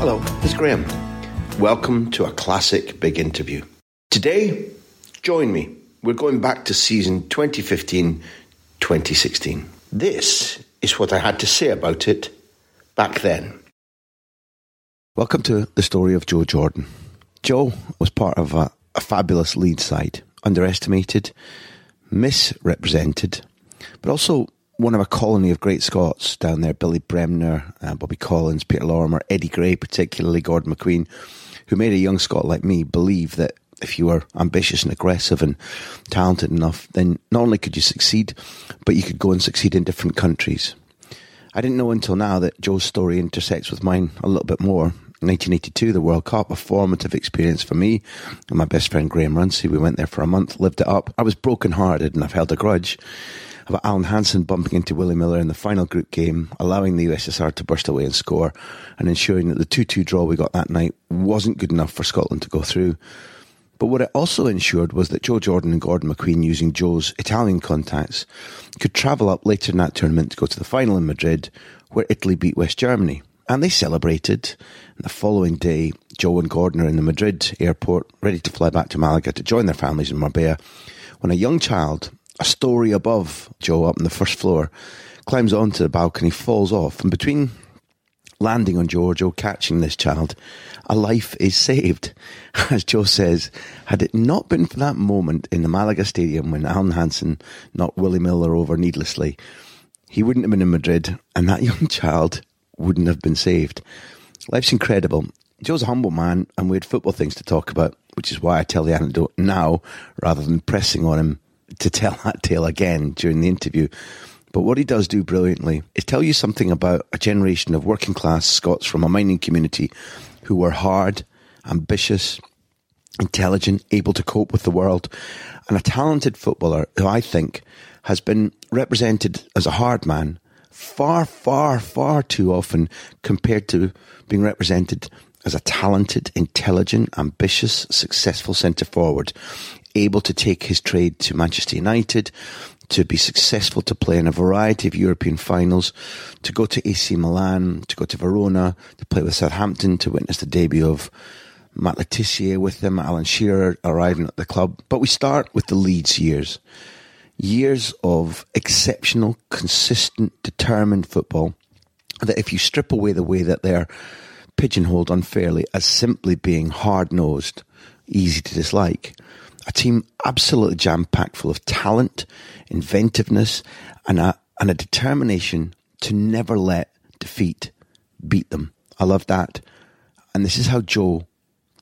Hello, it's Graham. Welcome to a classic big interview. Today, join me. We're going back to season 2015 2016. This is what I had to say about it back then. Welcome to the story of Joe Jordan. Joe was part of a, a fabulous Leeds side, underestimated, misrepresented, but also one of a colony of great Scots down there Billy Bremner, uh, Bobby Collins, Peter Lorimer, Eddie Gray, particularly Gordon McQueen, who made a young Scot like me believe that if you were ambitious and aggressive and talented enough, then not only could you succeed, but you could go and succeed in different countries. I didn't know until now that Joe's story intersects with mine a little bit more. 1982, the World Cup, a formative experience for me and my best friend Graham Runcie. We went there for a month, lived it up. I was broken-hearted and I've held a grudge about Alan Hansen bumping into Willie Miller in the final group game, allowing the USSR to burst away and score, and ensuring that the 2 2 draw we got that night wasn't good enough for Scotland to go through. But what it also ensured was that Joe Jordan and Gordon McQueen, using Joe's Italian contacts, could travel up later in that tournament to go to the final in Madrid, where Italy beat West Germany. And they celebrated. And the following day, Joe and Gordon are in the Madrid airport, ready to fly back to Malaga to join their families in Marbella, when a young child a story above Joe up on the first floor, climbs onto the balcony, falls off, and between landing on or catching this child, a life is saved. As Joe says, had it not been for that moment in the Malaga Stadium when Alan Hansen knocked Willie Miller over needlessly, he wouldn't have been in Madrid, and that young child wouldn't have been saved. Life's incredible. Joe's a humble man, and we had football things to talk about, which is why I tell the anecdote now rather than pressing on him to tell that tale again during the interview. But what he does do brilliantly is tell you something about a generation of working class Scots from a mining community who were hard, ambitious, intelligent, able to cope with the world, and a talented footballer who I think has been represented as a hard man far, far, far too often compared to being represented as a talented, intelligent, ambitious, successful centre forward able to take his trade to Manchester United, to be successful to play in a variety of European finals, to go to AC Milan, to go to Verona, to play with Southampton, to witness the debut of Matt Le Tissier with them, Alan Shearer arriving at the club. But we start with the Leeds years. Years of exceptional, consistent, determined football that if you strip away the way that they're pigeonholed unfairly as simply being hard nosed, easy to dislike, a team absolutely jam packed full of talent, inventiveness, and a, and a determination to never let defeat beat them. I love that. And this is how Joe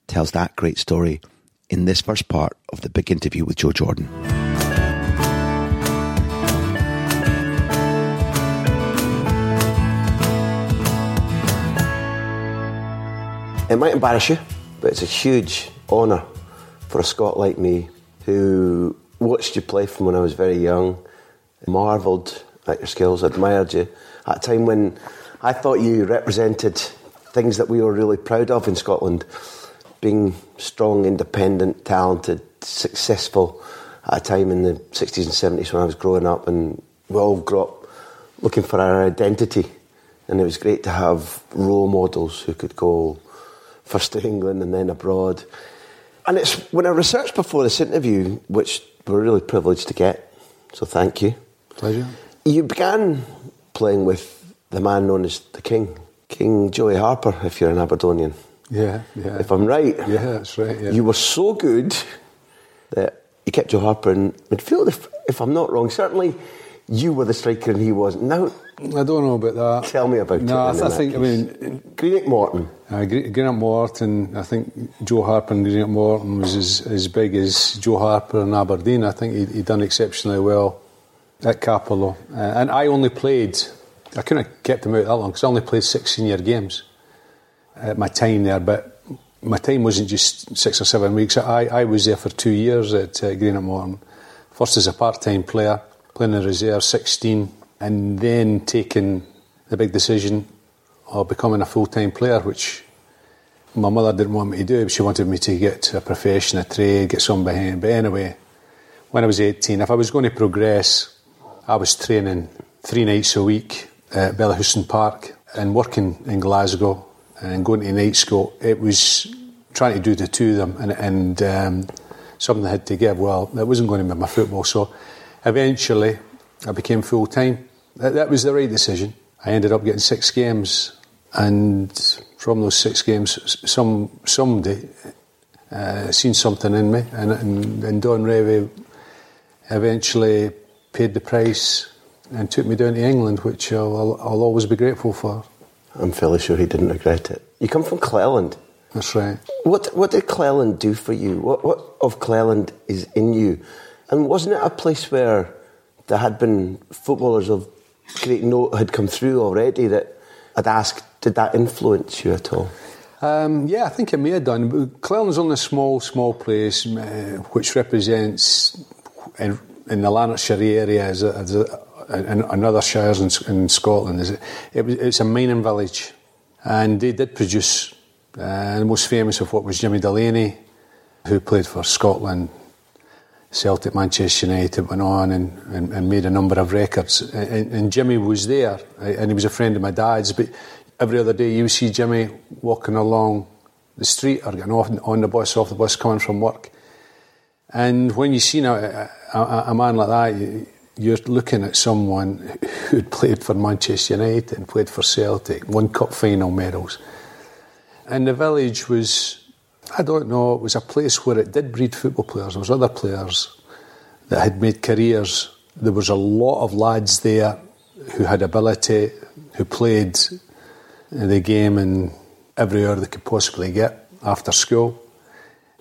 tells that great story in this first part of the big interview with Joe Jordan. It might embarrass you, but it's a huge honour for a Scot like me who watched you play from when I was very young, marvelled at your skills, admired you at a time when I thought you represented things that we were really proud of in Scotland. Being strong, independent, talented, successful at a time in the 60s and 70s when I was growing up, and we all grew up looking for our identity. And it was great to have role models who could go first to England and then abroad and it's when I researched before this interview, which we're really privileged to get, so thank you. Pleasure. You began playing with the man known as the King, King Joey Harper, if you're an Aberdonian. Yeah, yeah. If I'm right. Yeah, that's right. Yeah. You were so good that you kept Joe Harper in midfield, if, if I'm not wrong. Certainly you were the striker and he wasn't. Now, I don't know about that. Tell me about no, it. No, I, I think, I mean. Greenock Morton. Uh, Greenock Morton, I think Joe Harper and Greenock Morton was as, as big as Joe Harper and Aberdeen. I think he'd, he'd done exceptionally well at Cappielow. Uh, and I only played, I couldn't have kept him out that long because I only played six senior games at my time there. But my time wasn't just six or seven weeks. I, I was there for two years at uh, Greenock Morton. First as a part time player, playing in reserve, 16 and then taking the big decision of becoming a full time player, which my mother didn't want me to do. She wanted me to get a profession, a trade, get some behind. But anyway, when I was 18, if I was going to progress, I was training three nights a week at Bellahouston Park and working in Glasgow and going to night school. It was trying to do the two of them, and, and um, something I had to give. Well, that wasn't going to be my football, so eventually I became full time that, that was the right decision. I ended up getting six games, and from those six games, some somebody uh, seen something in me, and, and, and Don Revie eventually paid the price and took me down to England, which I'll, I'll always be grateful for. I'm fairly sure he didn't regret it. You come from Cleland. That's right. What what did Cleland do for you? What what of Cleland is in you? And wasn't it a place where there had been footballers of great note had come through already that I'd ask, did that influence you at all? Um, yeah, I think it may have done. Cleland's only a small, small place uh, which represents in, in the Lanarkshire area as, a, as a, and, and other shires in, in Scotland. Is it, it it's a mining village, and they did produce uh, the most famous of what was Jimmy Delaney, who played for Scotland Celtic, Manchester United went on and, and, and made a number of records. And, and, Jimmy was there, and he was a friend of my dad's. But every other day, you see Jimmy walking along the street or getting off on the bus, off the bus, coming from work. And when you see a, a, a man like that, you, are looking at someone who'd played for Manchester United and played for Celtic, won cup final medals. And the village was I don't know. It was a place where it did breed football players. There was other players that had made careers. There was a lot of lads there who had ability, who played the game in every hour they could possibly get after school.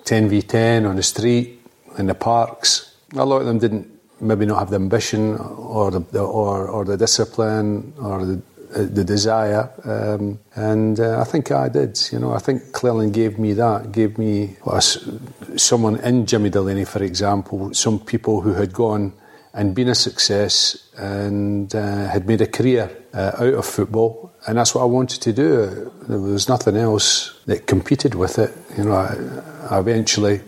10 v 10 on the street, in the parks. A lot of them didn't maybe not have the ambition or the, or, or the discipline or the the desire, um, and uh, I think I did. You know, I think Cleland gave me that, gave me well, someone in Jimmy Delaney, for example, some people who had gone and been a success and uh, had made a career uh, out of football, and that's what I wanted to do. There was nothing else that competed with it. You know, I, I eventually,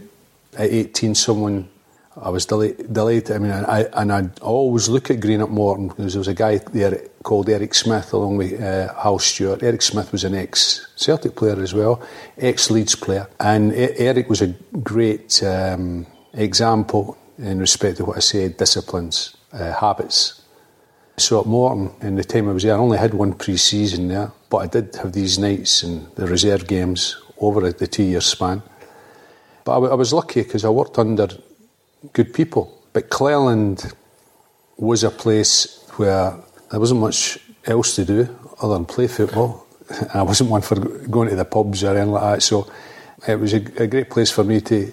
at 18, someone I was delighted. I mean, I, and I'd always look at Greenock Morton because there was a guy there called Eric Smith along with uh, Hal Stewart. Eric Smith was an ex Celtic player as well, ex Leeds player. And Eric was a great um, example in respect to what I said disciplines, uh, habits. So at Morton, in the time I was there, I only had one pre season there, but I did have these nights and the reserve games over the two year span. But I, I was lucky because I worked under good people. But Cleland was a place where there wasn't much else to do other than play football. I wasn't one for going to the pubs or anything like that. So it was a, a great place for me to, you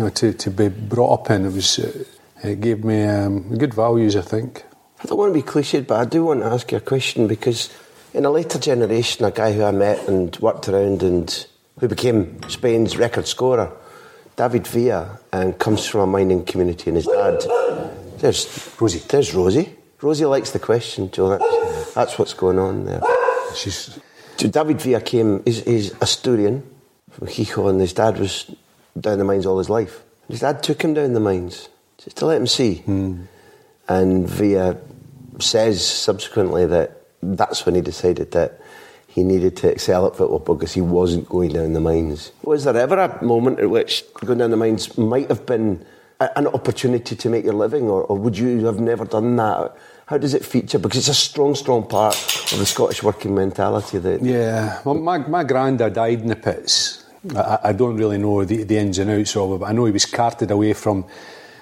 know, to, to be brought up in. It was, uh, it gave me um, good values, I think. I don't want to be cliched, but I do want to ask you a question because in a later generation, a guy who I met and worked around and who became Spain's record scorer David Villa um, comes from a mining community, and his dad. There's Rosie. There's Rosie. Rosie likes the question, Joe. That's, that's what's going on there. She's. David Villa came. He's, he's Asturian from Gijón, and his dad was down the mines all his life. His dad took him down the mines just to let him see. Mm. And Villa says subsequently that that's when he decided that he needed to excel at football because he wasn't going down the mines. Was there ever a moment at which going down the mines might have been a, an opportunity to make your living, or, or, would you have never done that How does it feature? Because it's a strong, strong part of the Scottish working mentality. That yeah, well, my my granddad died in the pits. I, I don't really know the, the ins and outs of it, but I know he was carted away from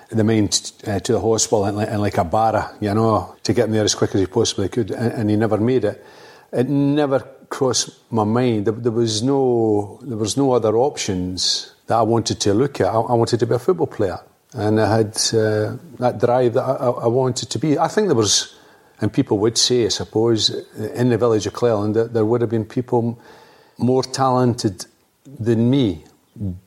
the main t- uh, to the hospital in, in, like a barra, you know, to get him there as quick as he possibly could, and, and he never made it. It never crossed my mind. There, there, was no there was no other options that I wanted to look at. I, I wanted to be a football player and I had uh, that drive that I, I, wanted to be. I think there was, and people would say, I suppose, in the village of Cleland, that there would have been people more talented than me.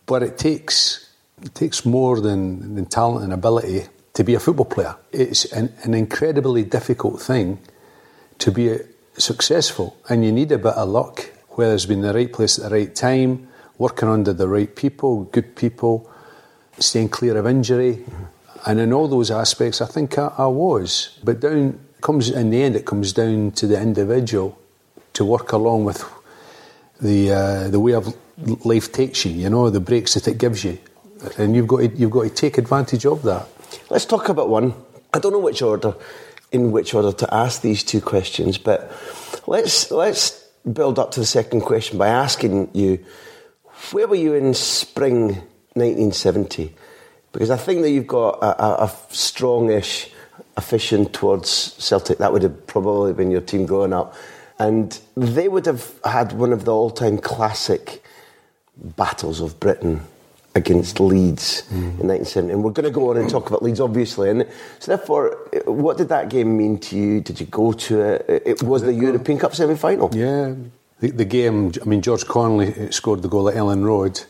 But it takes it takes more than, than talent and ability to be a football player. It's an, an incredibly difficult thing to be successful, and you need a bit of luck, whether it's been the right place at the right time, working under the right people, good people staying clear of injury. Mm-hmm. And in all those aspects, I think I, I, was. But down comes in the end, it comes down to the individual to work along with the uh, the way of life takes you. You know the breaks that it gives you, and you've got to, you've got to take advantage of that. Let's talk about one. I don't know which order, in which order to ask these two questions, but let's let's build up to the second question by asking you, where were you in spring 1970? Because I think that you've got a, a, a strongish affinity towards Celtic. That would have probably been your team growing up. And they would have had one of the all time classic battles of Britain against Leeds mm. in 1970. And we're going to go on and talk about Leeds, obviously. And so, therefore, what did that game mean to you? Did you go to it? Was it was the European Cup semi final. Yeah. The, the, game, I mean, George Connelly scored the goal at Elland Road.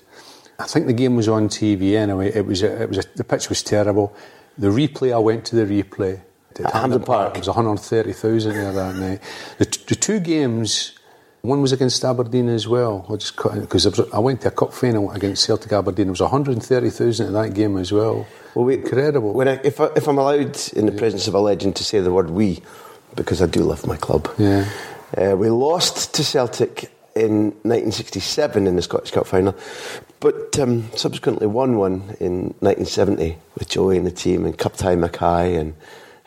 I think the game was on TV anyway. It was, a, it was a, the pitch was terrible. The replay, I went to the replay. At Hampden Park. It was 130,000 there that night. The, the, two games, one was against Aberdeen as well. I just because I went to a cup final against Celtic Aberdeen. It was 130,000 in that game as well. Well, we, incredible. When I, if, I, if I'm allowed, in the presence of a legend, to say the word "we," because I do love my club. Yeah. Uh, we lost to Celtic in 1967 in the Scottish Cup final, but um, subsequently won one in 1970 with Joey and the team and Cup tie McKay. And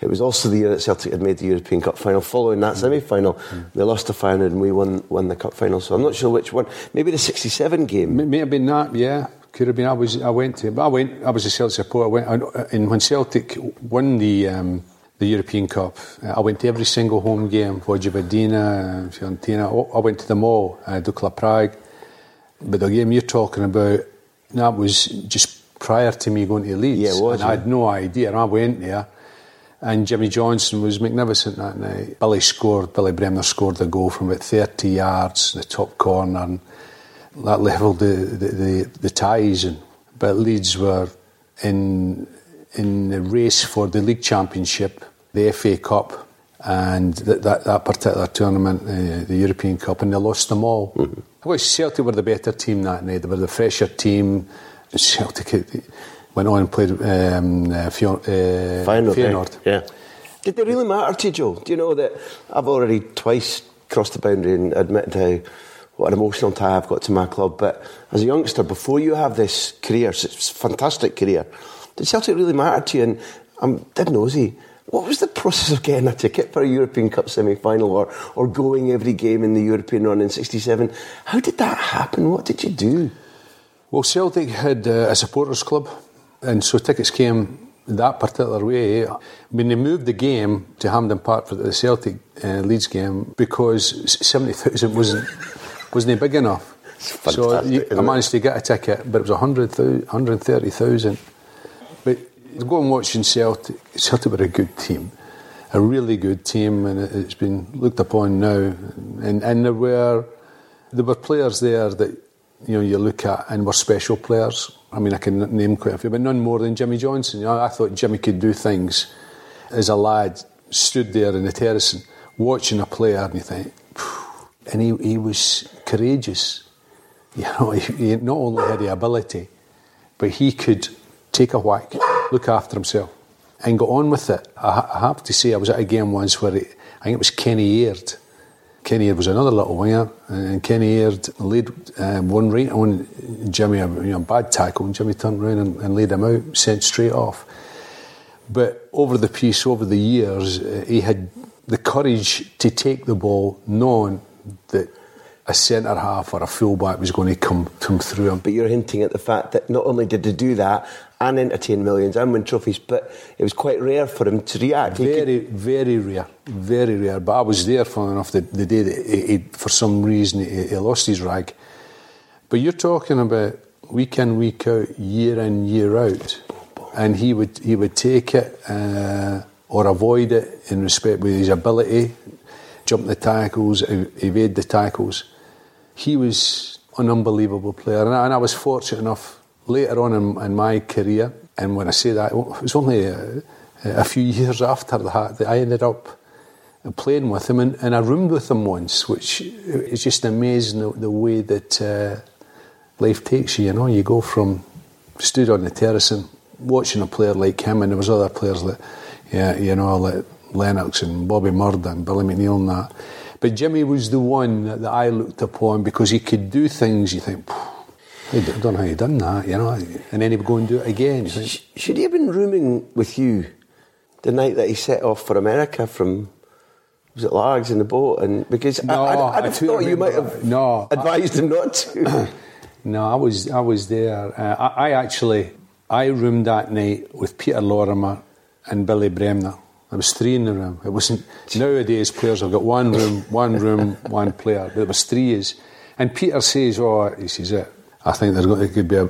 it was also the year that Celtic had made the European Cup final. Following that mm. semi final, mm. they lost the final and we won, won the Cup final. So I'm not sure which one. Maybe the 67 game. May, may have been that, yeah. Could have been. I was. I went to. But I went. I was a Celtic supporter. I went. And when Celtic won the um, the European Cup, I went to every single home game. Vojvodina, Fiorentina. I went to them all. Uh, Dukla Prague. But the game you're talking about, that was just prior to me going to Leeds. Yeah, it was. And I had no idea. And I went there, and Jimmy Johnstone was magnificent that night. Billy scored, Billy Bremner scored the goal from about 30 yards, the top corner, and that levelled the, the, the, the ties. And, but Leeds were in, in the race for the league championship, the FA Cup, and that, that, that particular tournament, uh, the European Cup, and they lost them all. Mm-hmm. Well, Celtic were the better team that night. They were the fresher team. Celtic went on and played um, uh, Fion, uh, Feyenoord. Feyenoord. Yeah. Did they really matter to you, Joe? Do you know that I've already twice crossed the boundary and admitted how what an emotional tie I've got to my club. But as a youngster, before you have this career, it's a fantastic career, did Celtic really matter to you? And I'm dead nosy. What was the process of getting a ticket for a European Cup semi final or, or going every game in the European run in 67? How did that happen? What did you do? Well, Celtic had uh, a supporters club, and so tickets came that particular way. When they moved the game to Hampden Park for the Celtic uh, Leeds game because 70,000 wasn't, wasn't big enough. So you, I managed to get a ticket, but it was 130,000 But go and watch in Celtic. Celtic were a good team, a really good team, and it's been looked upon now. And, and there were there were players there that you know you look at and were special players. I mean, I can name quite a few, but none more than Jimmy Johnstone. You know, I thought Jimmy could do things as a lad. Stood there in the terrace and watching a player, and you think, and he, he was courageous. You know, he, he not only had the ability, but he could take a whack look after himself, and go on with it. I, I have to say, I was at a game once where it, I think it was Kenny Aird. Kenny Aird was another little winger, and Kenny Aird laid um, one right on Jimmy, you know, bad tackle, and Jimmy turned around and, and laid him out, sent straight off. But over the piece, over the years, uh, he had the courage to take the ball, knowing that a centre half or a fullback was going to come come through him. But you're hinting at the fact that not only did he do that and entertain millions and win trophies, but it was quite rare for him to react. Very, very rare, very rare. But I was there, funnily enough, the, the day that he, he, for some reason he, he lost his rag. But you're talking about week in, week out, year in, year out, and he would he would take it uh, or avoid it in respect with his ability, jump the tackles, ev- evade the tackles. He was an unbelievable player, and I, and I was fortunate enough later on in, in my career. And when I say that, it was only a, a few years after that that I ended up playing with him, and, and I roomed with him once, which is just amazing the, the way that uh, life takes you. You know, you go from stood on the terrace and watching a player like him, and there was other players that, yeah, you know, like Lennox and Bobby Murdoch and Billy McNeill and that. But Jimmy was the one that, that I looked upon because he could do things. You think, I don't know how he done that, you know, and then he would go and do it again. Sh- Should he have been rooming with you the night that he set off for America from was it Largs in the boat? And because No, I, I, I'd have thought you might have. No, advised him not to. No, I was I was there. Uh, I, I actually I roomed that night with Peter Lorimer and Billy Bremner. There was three in the room. It wasn't nowadays players have got one room, one room, one player. But it was three is. And Peter says, "Oh, he says it. I think there's going, could be a,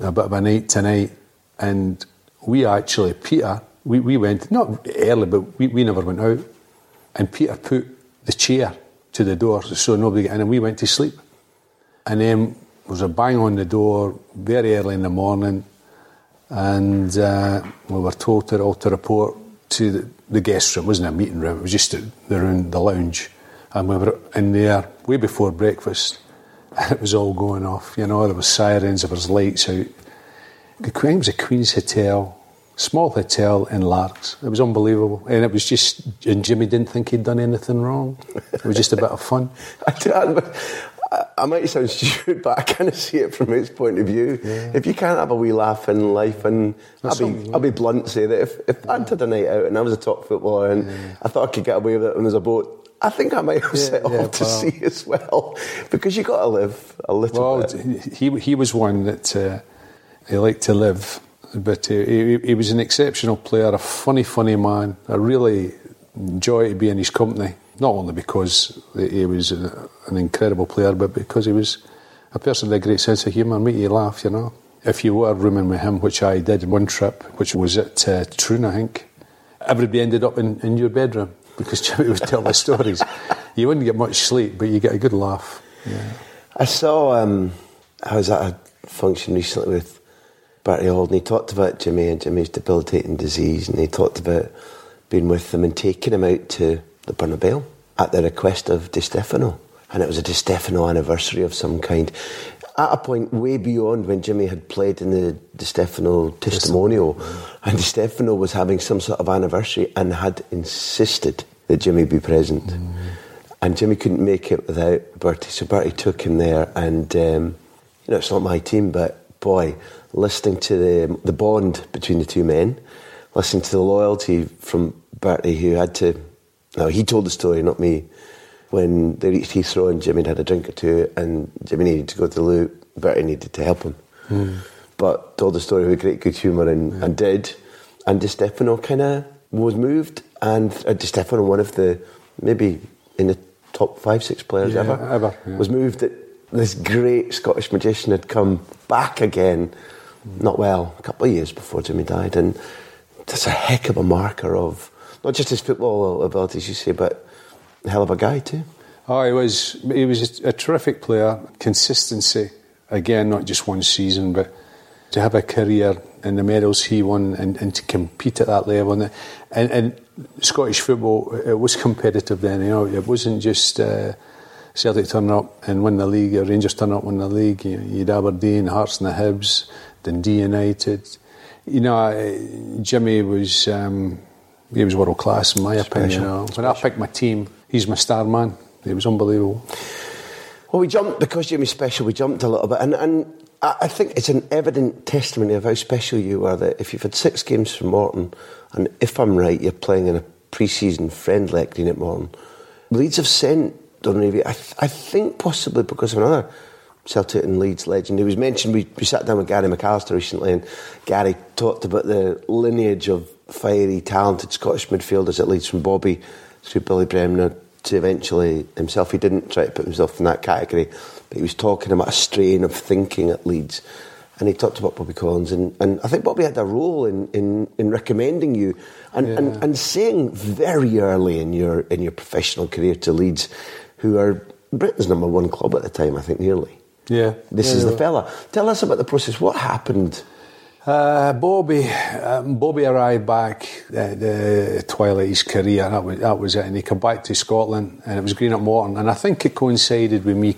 a bit of a night tonight." And we actually, Peter, we, we went not early, but we, we never went out. And Peter put the chair to the door so nobody got in, and we went to sleep. And then there was a bang on the door very early in the morning, and uh, we were told to all to report to the, the guest room. It wasn't a meeting room; it was just the, the room, the lounge, and we were in there way before breakfast. And it was all going off. You know, there was sirens, there was lights out. The Queen was a Queen's Hotel, small hotel in Largs. It was unbelievable, and it was just. And Jimmy didn't think he'd done anything wrong. It was just a bit of fun. I, don't- I, I might sound stupid, but I kind of see it from his point of view. If you can't have a wee laugh in life, and I'll be, something, I'll be blunt and say that if, if I'd had a night out and I was a top footballer and I thought I could get away with it when there's a boat, I think I might have Yeah, set yeah, off to sea as well. Because you got to live a little Well, bit. he he was one that uh, he liked to live, but uh, he, he was an exceptional player, a funny, funny man. I really enjoy to be in his company, not only because he was a, an incredible player, but because he was a person with a great sense of humour, make you laugh, you know. If you were rooming with him, which I did one trip, which was at uh, Troon, I think, everybody ended up in, in your bedroom because Jimmy would tell the stories. You wouldn't get much sleep, but you get a good laugh. Yeah. I saw, um, I was at a function recently with Barry and he talked about Jimmy and Jimmy's debilitating disease and he talked about being with them and taking him out to the Bernabeu at the request of Di Stefano. And it was a Di Stefano anniversary of some kind. At a point way beyond when Jimmy had played in the Di Stefano testimonial, and Di Stefano was having some sort of anniversary and had insisted that Jimmy be present. And Jimmy couldn't make it without Bertie, so Bertie took him there. And um, you know, it's not my team, but boy, listening to the the bond between the two men, listening to the loyalty from Bertie, who had to. No, he told the story, not me. When they reached Heathrow and Jimmy had a drink or two, and Jimmy needed to go to the loo, Bertie needed to help him. But told the story with great good humour and, and did. And Di Stefano kind of was moved, and uh, Di Stefano, one of the maybe in the top five, six players Yeah, ever, ever, yeah. was moved that this great Scottish magician had come back again, not well, a couple of years before Jimmy died, and that's a heck of a marker of not just his football abilities, you say, but a hell of a guy too. Oh, he was he was a, terrific player. Consistency again, not just one season, but to have a career in the medals he won and, and to compete at that level. And, and, and Scottish football, it was competitive then. You know, it wasn't just uh, Celtic turn up and win the league, or Rangers turn up and win the league. You, you'd Aberdeen, Hearts and the Hibs, Dundee United. You know, Jimmy was. Um, he was world class in my opinion. You know. When I picked my team, he's my star man. He was unbelievable. Well, we jumped because you Jimmy's special. We jumped a little bit, and, and I, think it's an evident testimony of how special you are that if you've had six games for Morton, and if I'm right, you're playing in a pre season friendly at Greenock Morton, Leeds have sent Dunleavy, I, th- I think possibly because of another Celtic and Leeds legend. He was mentioned, we, we sat down with Gary McAllister recently, and Gary talked about the lineage of fiery, talented Scottish midfielders at Leeds from Bobby through Billy Bremner to eventually himself. He didn't try to put himself in that category, but he was talking about a strain of thinking at Leeds. And he talked about Bobby Collins, and, and I think Bobby had a role in, in, in recommending you and, yeah. and, and saying very early in your in your professional career to Leeds, who are Britain's number one club at the time, I think nearly. Yeah. This yeah, is the fella. Tell us about the process. What happened? Uh, Bobby, um, Bobby arrived back at the twilight of his career. That was, that was it, and he came back to Scotland, and it was Greenock Morton, and I think it coincided with me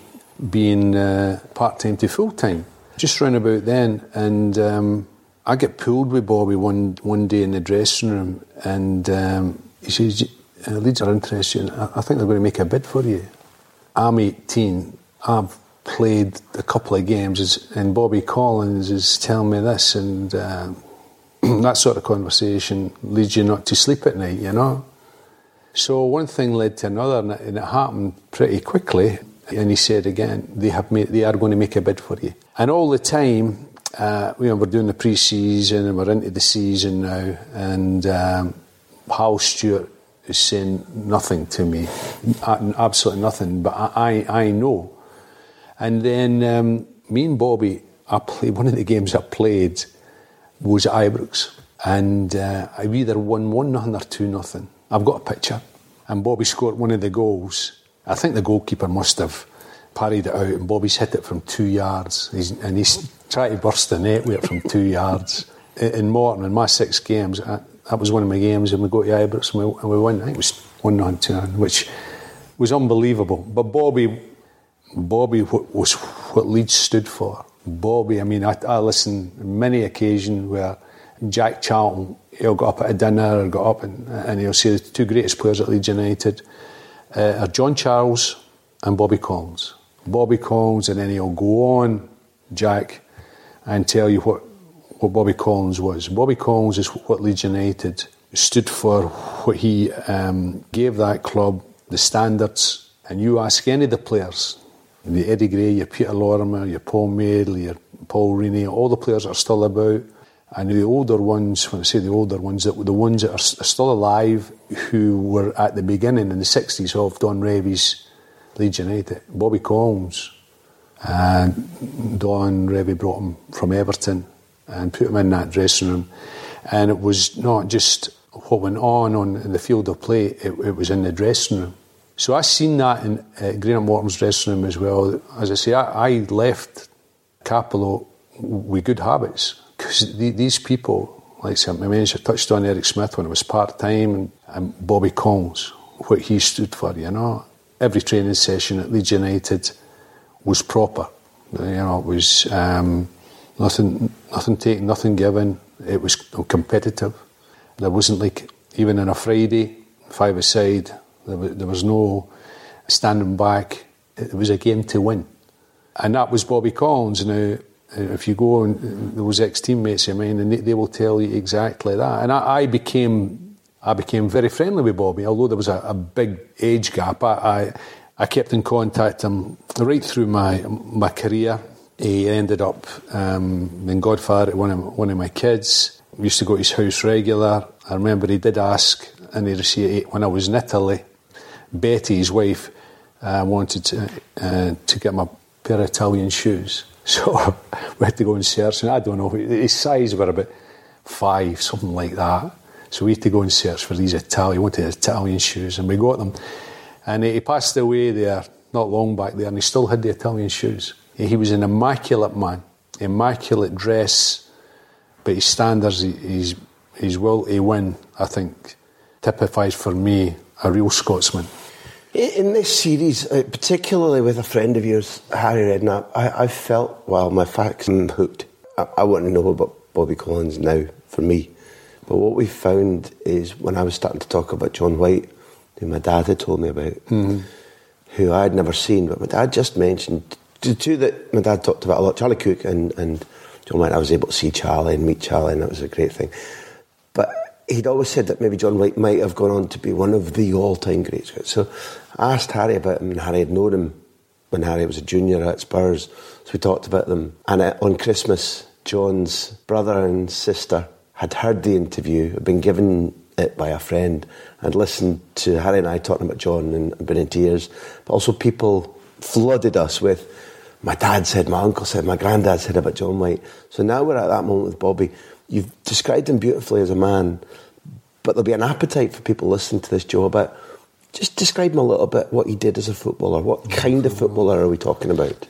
being uh, part time to full time, just round about then. And um, I get pulled with Bobby one one day in the dressing room, and um, he says, uh, "Leeds are interested. I, I think they're going to make a bid for you." I'm 18. I've played a couple of games, and Bobby Collins is telling me this, and uh, that sort of conversation leads you not to sleep at night, you know. So one thing led to another, and it, happened pretty quickly. And he said again, they have made, they are going to make a bid for you. And all the time, uh, you know, we're doing the pre-season and we're into the season now, and um, Hal Stewart is saying nothing to me, absolutely nothing. But I, I, I know and then um, me and Bobby, I one of the games I played was Ibrox, and uh, I either won one nothing or two nothing. I've got a picture, and Bobby scored one of the goals. I think the goalkeeper must have parried it out, and Bobby's hit it from two yards, he's, and he's tried to burst the net with it from two yards. In Morton, in my six games, I, that was one of my games, and we got to Ibrox and we, and we won. I think it was one nothing, two nothing, which was unbelievable. But Bobby Bobby was what Leeds stood for. Bobby, I mean, I, I listened many occasions where Jack Charlton, he'll go up at a dinner or go up and, and he'll say the two greatest players at Leeds United uh, are John Charles and Bobby Collins. Bobby Collins, and then he'll go on, Jack, and tell you what, what Bobby Collins was. Bobby Collins is what Leeds United stood for, what he um, gave that club, the standards. And you ask any of the players, the Eddie Gray, your Peter Lorimer, your Paul Madeley, your Paul Reaney, all the players that are still about. And the older ones, when I say the older ones, the ones that are still alive who were at the beginning in the 60s of Don Revie's Leeds United, Bobby Collins, and Don Revie brought him from Everton and put him in that dressing room. And it was not just what went on on the field of play, it, it was in the dressing room. So I seen that in uh, Greenock Morton's dressing room as well. As I say, I, I left Cappielow with good habits because the, these people, like I mentioned, I touched on Eric Smith when I was part time and, and Bobby Collins, what he stood for, you know. Every training session at Leeds United was proper. You know, it was um, nothing, nothing taken, nothing given. It was competitive. There wasn't like even on a Friday, five aside, there was, there was no standing back. It was a game to win. And that was Bobby Collins. Now, if you go and those ex teammates of mine, and they, they, will tell you exactly that. And I, I, became, I became very friendly with Bobby, although there was a, a big age gap. I, I, I, kept in contact him right through my my career. He ended up um, being godfather to one of one of my kids. Used to go to his house regular. I remember he did ask, and he when I was in Italy. Betty, his wife, uh, wanted to, uh, to get my pair of Italian shoes. So we had to go and search, and I don't know, his size were about five, something like that. So we had to go and search for these Italian, wanted Italian shoes, and we got them. And he passed away there not long back there, and he still had the Italian shoes. He was an immaculate man, immaculate dress, but his standards, his, his will to win, I think, typifies for me a real Scotsman. In this series, uh, particularly with a friend of yours, Harry Redknapp, I, I felt, well, my facts hooked. I, I want to know about Bobby Collins now for me. But what we found is when I was starting to talk about John White, who my dad had told me about, mm-hmm. who I had never seen, but my dad just mentioned the two that my dad talked about a lot, Charlie Cooke and, and John White, I was able to see Charlie and meet Charlie, and that was a great thing. He'd always said that maybe John White might have gone on to be one of the all-time greats. So I asked Harry about him, and Harry had known him when Harry was a junior at Spurs. So we talked about them. And uh, on Christmas, John's brother and sister had heard the interview, had been given it by a friend, and listened to Harry and I talking about John and been in tears. But also people flooded us with, my dad said, my uncle said, my granddad said about John White. So now we're at that moment with Bobby. You've described him beautifully as a man, but there'll be an appetite for people listening to this, Joe, about just describe him a little bit what he did as a footballer. What kind of footballer are we talking about?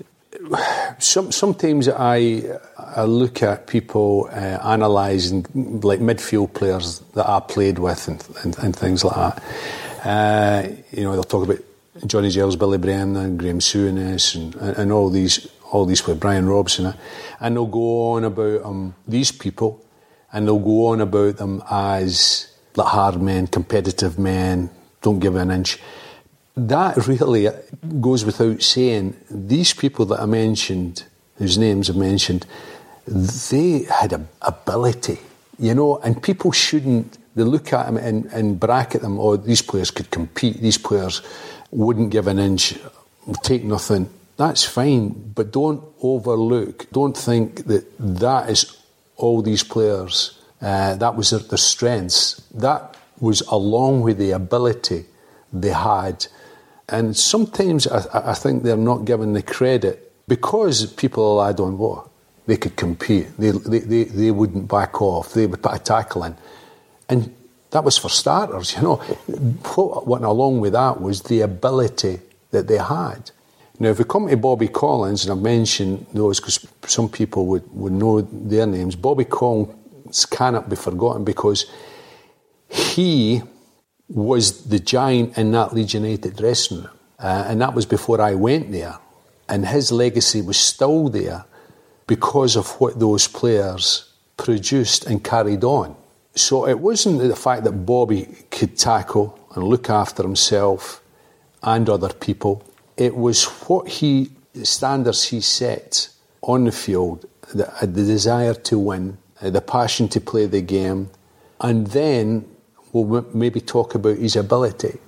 Some, sometimes I, I look at people uh, analysing like midfield players that I played with and, and, and things like that. Uh, you know, they'll talk about Johnny Giles, Billy Bremner, Graham Souness, and, and all these all these with Brian Robson, and they'll go on about um, these people, and they'll go on about them as like hard men, competitive men, don't give an inch. That really goes without saying. These people that I mentioned, whose names I mentioned, they had a ability, you know, and people shouldn't. They look at them and, and bracket them. Oh, these players could compete. These players wouldn't give an inch, take nothing. That's fine, but don't overlook. Don't think that that is all these players. Uh, that was their, their strengths. That was along with the ability they had. And sometimes I, I think they're not given the credit because people add on what they could compete. They, they, they, they wouldn't back off. They would put a tackle in. And that was for starters, you know. What went along with that was the ability that they had. Now, if we come to Bobby Collins, and I've mentioned those because some people would, would know their names, Bobby Collins cannot be forgotten because he was the giant in that Leeds United dressing room. Uh, and that was before I went there. And his legacy was still there because of what those players produced and carried on. So it wasn't the fact that Bobby could tackle and look after himself and other people. It was what he, standards he set on the field, the, uh, the desire to win, uh, the passion to play the game, and then we'll maybe talk about his ability,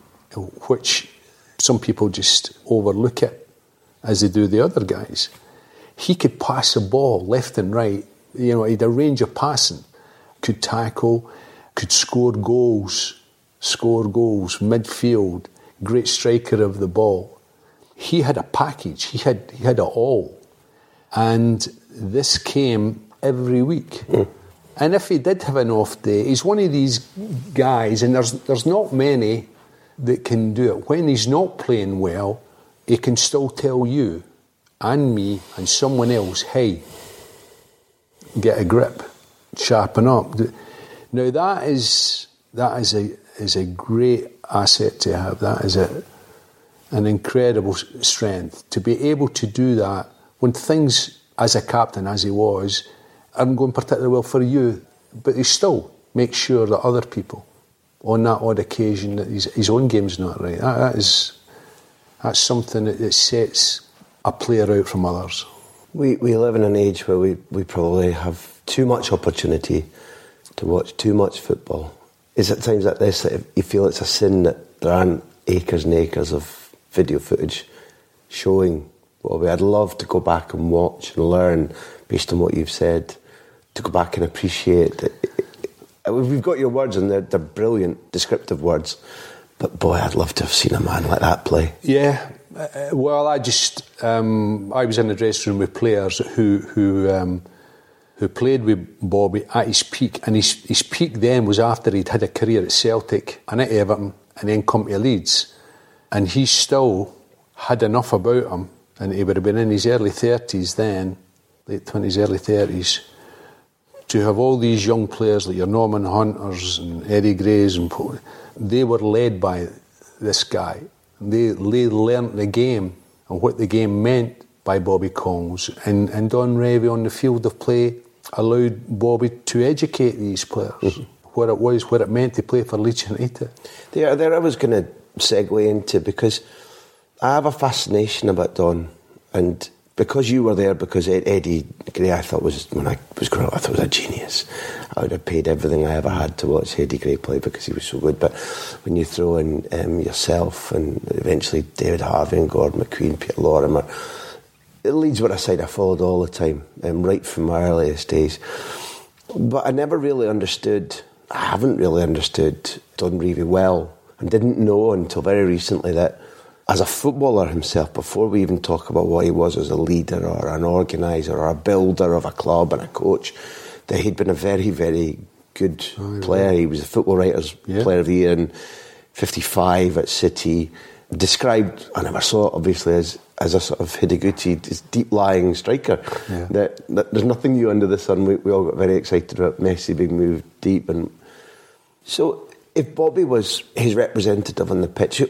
which some people just overlook it as they do the other guys. He could pass a ball left and right. You know, he had a range of passing, could tackle, could score goals, score goals, midfield, great striker of the ball. He had a package. He had he had it all, and this came every week. Mm. And if he did have an off day, he's one of these guys, and there's there's not many that can do it. When he's not playing well, he can still tell you and me and someone else, hey, get a grip, sharpen up. Now that is that is a is a great asset to have. That is a an incredible strength to be able to do that when things, as a captain as he was, aren't going particularly well for you, but he still makes sure that other people, on that odd occasion, that his, his own game's not right. that, that is that's something that, that sets a player out from others. We we live in an age where we, we probably have too much opportunity to watch too much football. Is it times like this that you feel it's a sin that there aren't acres and acres of video footage showing Bobby? I'd love to go back and watch and learn based on what you've said, to go back and appreciate. We've got your words and they're, they're brilliant, descriptive words. But boy, I'd love to have seen a man like that play. Yeah, uh, well, I just um, I was in the dressing room with players who who um, who played with Bobby at his peak, and his his peak then was after he'd had a career at Celtic and at Everton, and then come to Leeds, and he still had enough about him, and he would have been in his early thirties then, late twenties, early thirties, to have all these young players like your Norman Hunters and Eddie Greys and they were led by this guy. They, they learnt the game and what the game meant by Bobby Collins. And, and Don Revie on the field of play allowed Bobby to educate these players mm-hmm. what it was, what it meant to play for Leeds United. There, there I was going to segue into because I have a fascination about Don and because you were there, because Eddie Gray, I thought was when I was growing up, I thought was a genius. I would have paid everything I ever had to watch Eddie Gray play because he was so good. But when you throw in um, yourself and eventually David Harvey and Gordon McQueen, Peter Lorimer, it leads were a side I followed all the time, um, right from my earliest days. But I never really understood. I haven't really understood Don Revie well, and didn't know until very recently that as a footballer himself, before we even talk about what he was as a leader or an organiser or a builder of a club and a coach, that he'd been a very, very good oh, player. He was a football writers yeah. player of the year in 55 at City. Described, I never saw it obviously, as, as a sort of Hidegkuti, this deep lying striker. Yeah. That, that, there's nothing new under the sun. We, we all got very excited about Messi being moved deep. and So if Bobby was his representative on the pitch,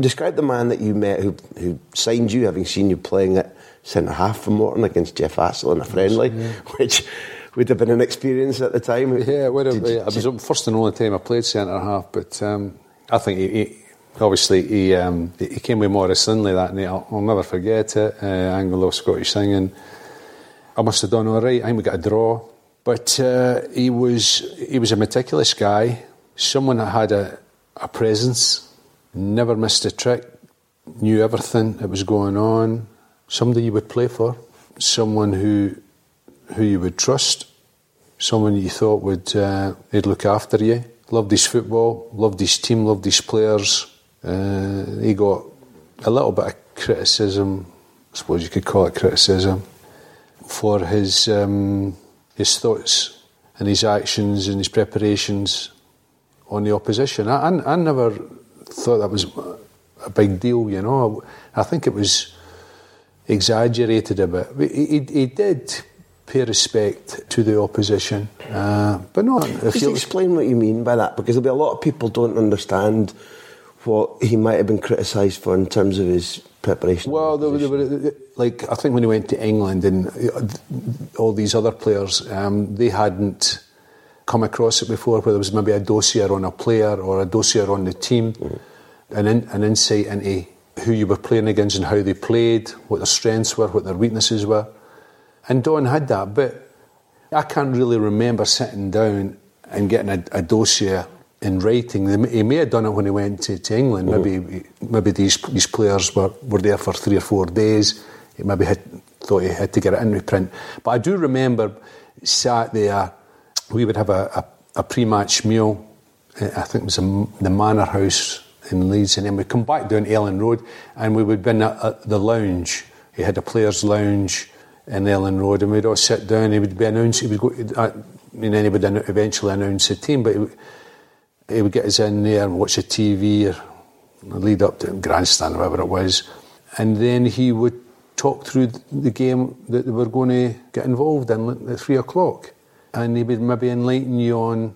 Describe the man that you met who, who signed you, having seen you playing at centre half for Morton against Jeff Astle in a friendly, yeah. which would have been an experience at the time. Yeah, it would have. Did, it was first and only time I played centre half, but um, I think he, he, obviously he um, he came with Maurice Lindley that night. I'll, I'll never forget it. Uh, Anglo Scottish singing. I must have done all right. I think we got a draw, but uh, he was he was a meticulous guy. Someone that had a, a presence never missed a trick, knew everything that was going on, somebody you would play for, someone who who you would trust, someone you thought would uh, he'd look after you. Loved his football, loved his team, loved his players. Uh, he got a little bit of criticism, I suppose you could call it criticism, for his um, his thoughts and his actions and his preparations on the opposition. I, I, I never thought that was a big deal, you know. I think it was exaggerated a bit. He, he did pay respect to the opposition, uh, but not. If Just explain what you mean by that, because there'll be a lot of people don't understand what he might have been criticised for in terms of his preparation. Well, there, there were, like I think when he went to England and uh, all these other players, um, they hadn't come across it before, where there was maybe a dossier on a player or a dossier on the team, mm. an, in, an insight into who you were playing against and how they played, what their strengths were, what their weaknesses were. And Don had that, but I can't really remember sitting down and getting a, a dossier in writing. He may have done it when he went to, to England. Mm. Maybe maybe these these players were, were there for three or four days. He maybe had, thought he had to get it in print. But I do remember sat there we would have a, a, a pre-match meal. Uh, I think it was a, the Manor House in Leeds, and then we'd come back down Elland Road, and we would be in a, the lounge. He had a players' lounge in Elland Road, and we'd all sit down. He would be announced. He would go, uh, and then he would eventually announce the team, but he, he would get us in there and watch the TV or lead up to grandstand, whatever it was, and then he would talk through the game that they were going to get involved in at three o'clock and he would maybe enlighten you on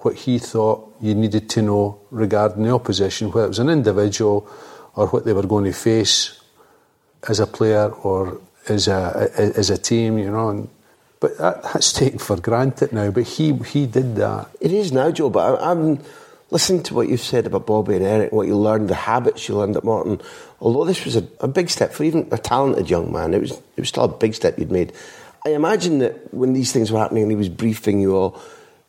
what he thought you needed to know regarding the opposition, whether it was an individual or what they were going to face as a player or as a as a team, you know. And, but that, that's taken for granted now. But he he did that. It is now, Joe. But I, I'm listening to what you've said about Bobby and Eric, what you learned, the habits you learned at Morton. Although this was a, a big step for even a talented young man, it was it was still a big step you'd made. I imagine that when these things were happening and he was briefing you all,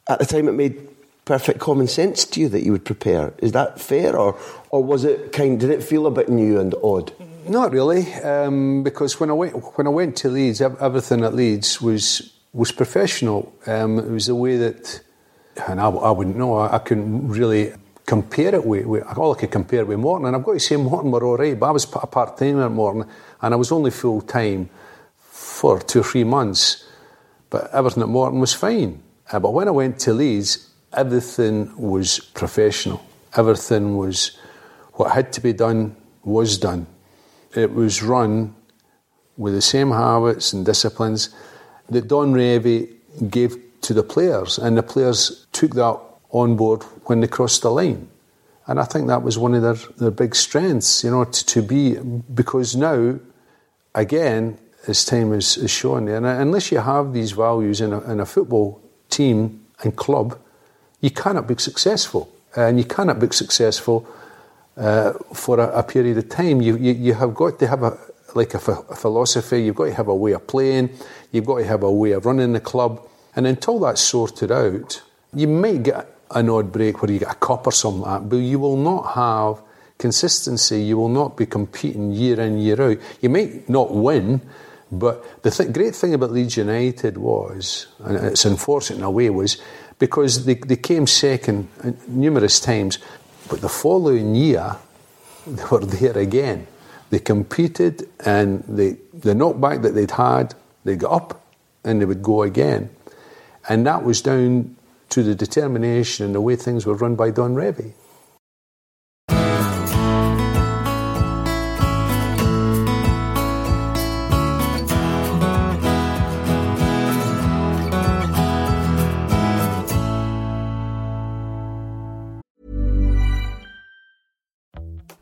at the time it made perfect common sense to you that you would prepare. Is that fair, or or was it kind? Did it feel a bit new and odd? Not really, um, because when I went when I went to Leeds, everything at Leeds was was professional. Um, it was the way that, and I, I wouldn't know. I, I, couldn't really compare it with, with. All I could compare it with Morton, and I've got to say Morton were all right, but I was a part time at Morton, and I was only full time for two or three months. But everything at Morton was fine. Uh, but when I went to Leeds, everything was professional. Everything was what had to be done was done. It was run with the same habits and disciplines that Don Revie gave to the players, and the players took that on board when they crossed the line. And I think that was one of their, their big strengths, you know, to, to be, because now, again, as time is, is shown. And unless you have these values in a, in a football team and club, you cannot be successful. And you cannot be successful uh, for a, a, period of time. You, you, you, have got to have a, like a, a philosophy. You've got to have a way of playing. You've got to have a way of running the club. And until that's sorted out, you might get an odd break where you get a cup or something like that, but you will not have consistency. You will not be competing year in, year out. You might not win, but the th- great thing about Leeds United was, and it's unfortunate in a way, was because they, they came second numerous times, but the following year they were there again. They competed and they, the knockback that they'd had, they got up and they would go again. And that was down to the determination and the way things were run by Don Revie.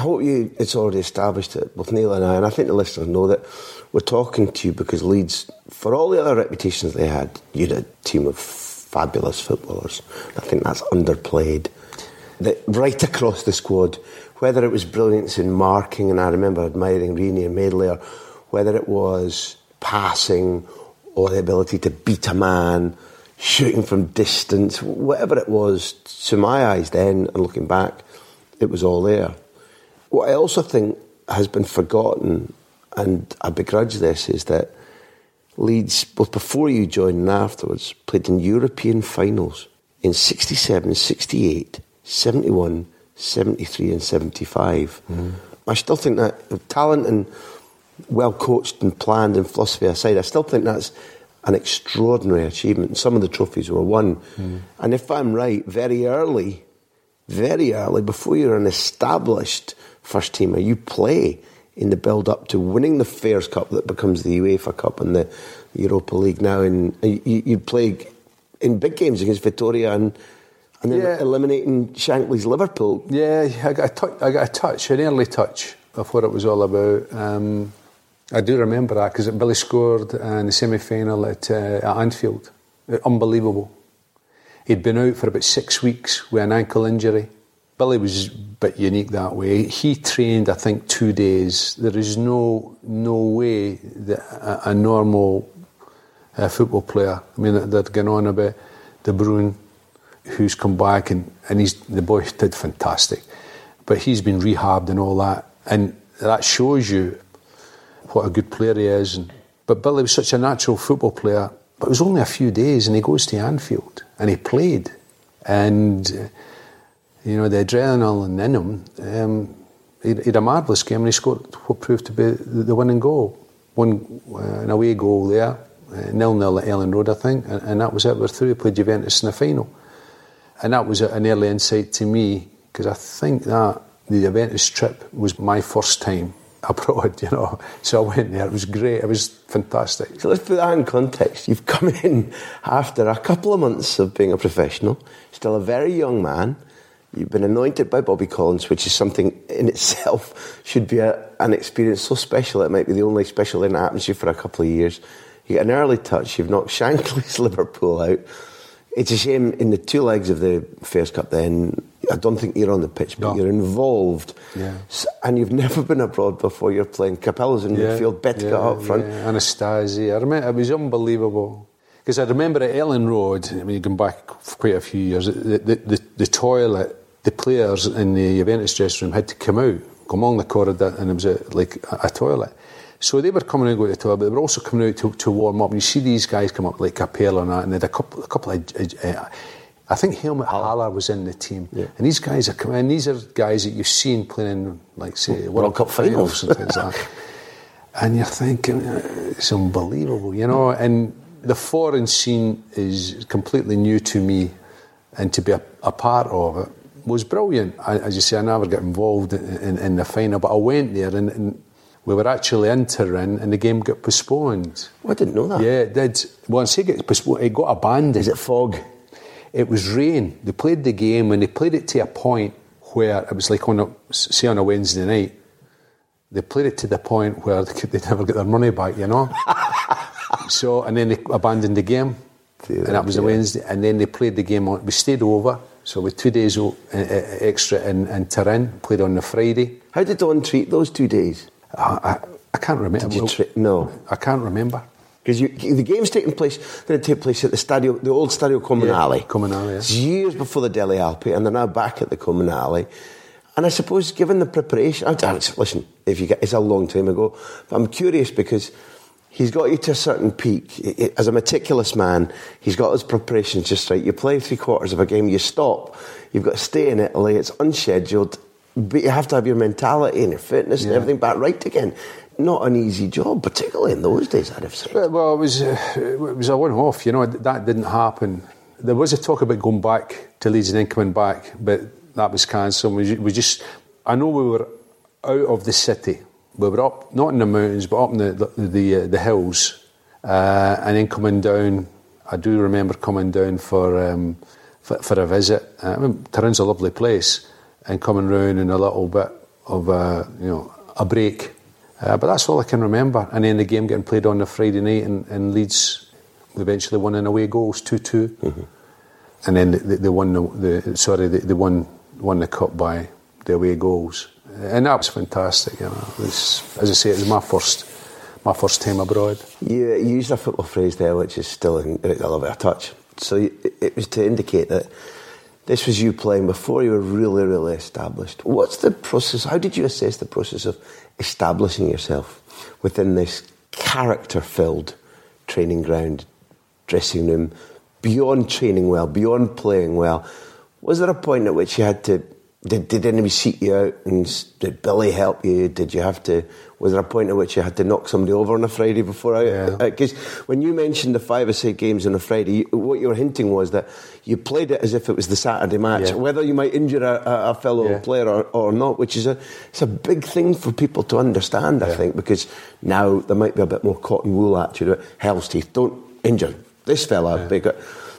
hope you it's already established it with Neil and I, and I think the listeners know that we're talking to you because Leeds, for all the other reputations they had, you had a team of fabulous footballers. I think that's underplayed. That right across the squad, whether it was brilliance in marking, and I remember admiring Reaney and Madeley, whether it was passing or the ability to beat a man, shooting from distance, whatever it was, to my eyes then, and looking back, it was all there. What I also think has been forgotten, and I begrudge this, is that Leeds, both before you joined and afterwards, played in European finals in 67, 68, 71, 73, and 75. Mm. I still think that talent and well coached and planned and philosophy aside, I still think that's an extraordinary achievement. Some of the trophies were won. Mm. And if I'm right, very early, very early, before you're an established first teamer. You play in the build up to winning the Fairs Cup that becomes the UEFA Cup and the Europa League now. And you, you play in big games against Victoria and and then yeah. eliminating Shankly's Liverpool. Yeah, I got, a touch, I got a touch, an early touch of what it was all about. Um, I do remember that because Billy scored in the semi final at, uh, at Anfield. Unbelievable. He'd been out for about six weeks with an ankle injury. Billy was a bit unique that way. He trained, I think, two days. There is no no way that a, a normal uh, football player. I mean, they're going on about De Bruyne, who's come back and and he's the boy did fantastic, but he's been rehabbed and all that, and that shows you what a good player he is. And, but Billy was such a natural football player. But it was only a few days, and he goes to Anfield and he played, and. Uh, you know, the adrenaline in him. Um, he, he had a marvellous game and he scored what proved to be the, winning goal. One uh, an away goal there, uh, nil nil at Elland Road, I think, and, and, that was it. We're through. We played Juventus in the final. and that was an early insight to me because I think that the Juventus trip was my first time abroad, you know. So I went there. It was great. It was fantastic. So let's put that in context. You've come in after a couple of months of being a professional, still a very young man. You've been anointed by Bobby Collins, which is something in itself should be a, an experience so special. It might be the only special thing that happens to you for a couple of years. You get an early touch. You've knocked Shankly's Liverpool out. It's a shame in the two legs of the Fairs Cup. Then I don't think you're on the pitch, but No. you're involved. Yeah. And you've never been abroad before. You're playing Capello's in midfield, Bettega up front. Yeah. Anastasi. I remember it was unbelievable. Because I remember at Elland Road, I mean, going back quite a few years, the, the, the, the toilet, the players in the Juventus dressing room had to come out, come along the corridor, and it was a, like a, a toilet. So they were coming out to go to the toilet, but they were also coming out to, to warm up. And you see these guys come up like Capello and that, and they had a couple, a couple of. Uh, I think Helmut Haller was in the team, and these guys are coming. And these are guys that you've seen playing in, like say, World, Cup finals. and things like that. And you're thinking, uh, it's unbelievable, you know. And the foreign scene is completely new to me, and to be a, a part of it was brilliant. I, as you say, I never got involved in, in, in the final, but I went there and, and we were actually entering, and the game got postponed. Oh, I didn't know that. Yeah, it did. Once it got postponed, it got abandoned. Is it fog? It was rain. They played the game and they played it to a point where it was like on a say on a Wednesday night. They played it to the point where they could they never get their money back, you know. so and then they abandoned the game, and that was a dear. Wednesday. And then they played the game on. We stayed over, so with two days extra in, in Turin. Played on the Friday. How did Don treat those two days? I, I, I can't remember. Did you tri- no. I can't remember. Because the game's taking place, did it take place at the stadio, the old Stadio Comunale? Yeah, Comunale, yeah. It's years before the Delle Alpi, and they're now back at the Comunale. And I suppose, given the preparation, I, I, listen, if you get, it's a long time ago, but I'm curious because he's got you to a certain peak. As a meticulous man, he's got his preparations just right. You play three quarters of a game, you stop, you've got to stay in Italy, it's unscheduled, but you have to have your mentality and your fitness and everything back right again. Not an easy job, particularly in those days, I'd have said. Well, well, it was uh, it was a one-off. You know that didn't happen. There was a talk about going back to Leeds and then coming back, but that was cancelled. We, we just, I know we were out of the city. We were up, not in the mountains, but up in the the the, uh, the hills, uh, and then coming down. I do remember coming down for um, for, for a visit. Uh, I mean, Turin's a lovely place, and coming round in a little bit of a you know a break. Uh, but that's all I can remember. And then the game getting played on the Friday night, and, and Leeds eventually won in away goals, 2 2. And then they, they won the, the sorry, they, they won won the cup by the away goals, and that was fantastic. You know, was, as I say, it was my first my first time abroad. You, used a football phrase there, which is still in, I love it, a touch. So it was to indicate that this was you playing before you were really, really established. What's the process? How did you assess the process of establishing yourself within this character-filled training ground, dressing room, beyond training well, beyond playing well? Was there a point at which you had to? Did, did anybody seek you out and did Billy help you? Did you have to? Was there a point at which you had to knock somebody over on a Friday before I? Yeah. Uh, because when you mentioned the five or six games on a Friday, you, what you were hinting was that you played it as if it was the Saturday match, Yeah. whether you might injure a, a, fellow Yeah. player or, or not, which is a it's a big thing for people to understand. I Yeah. think because now there might be a bit more cotton wool attitude. Hell's teeth, don't injure this fella. Big.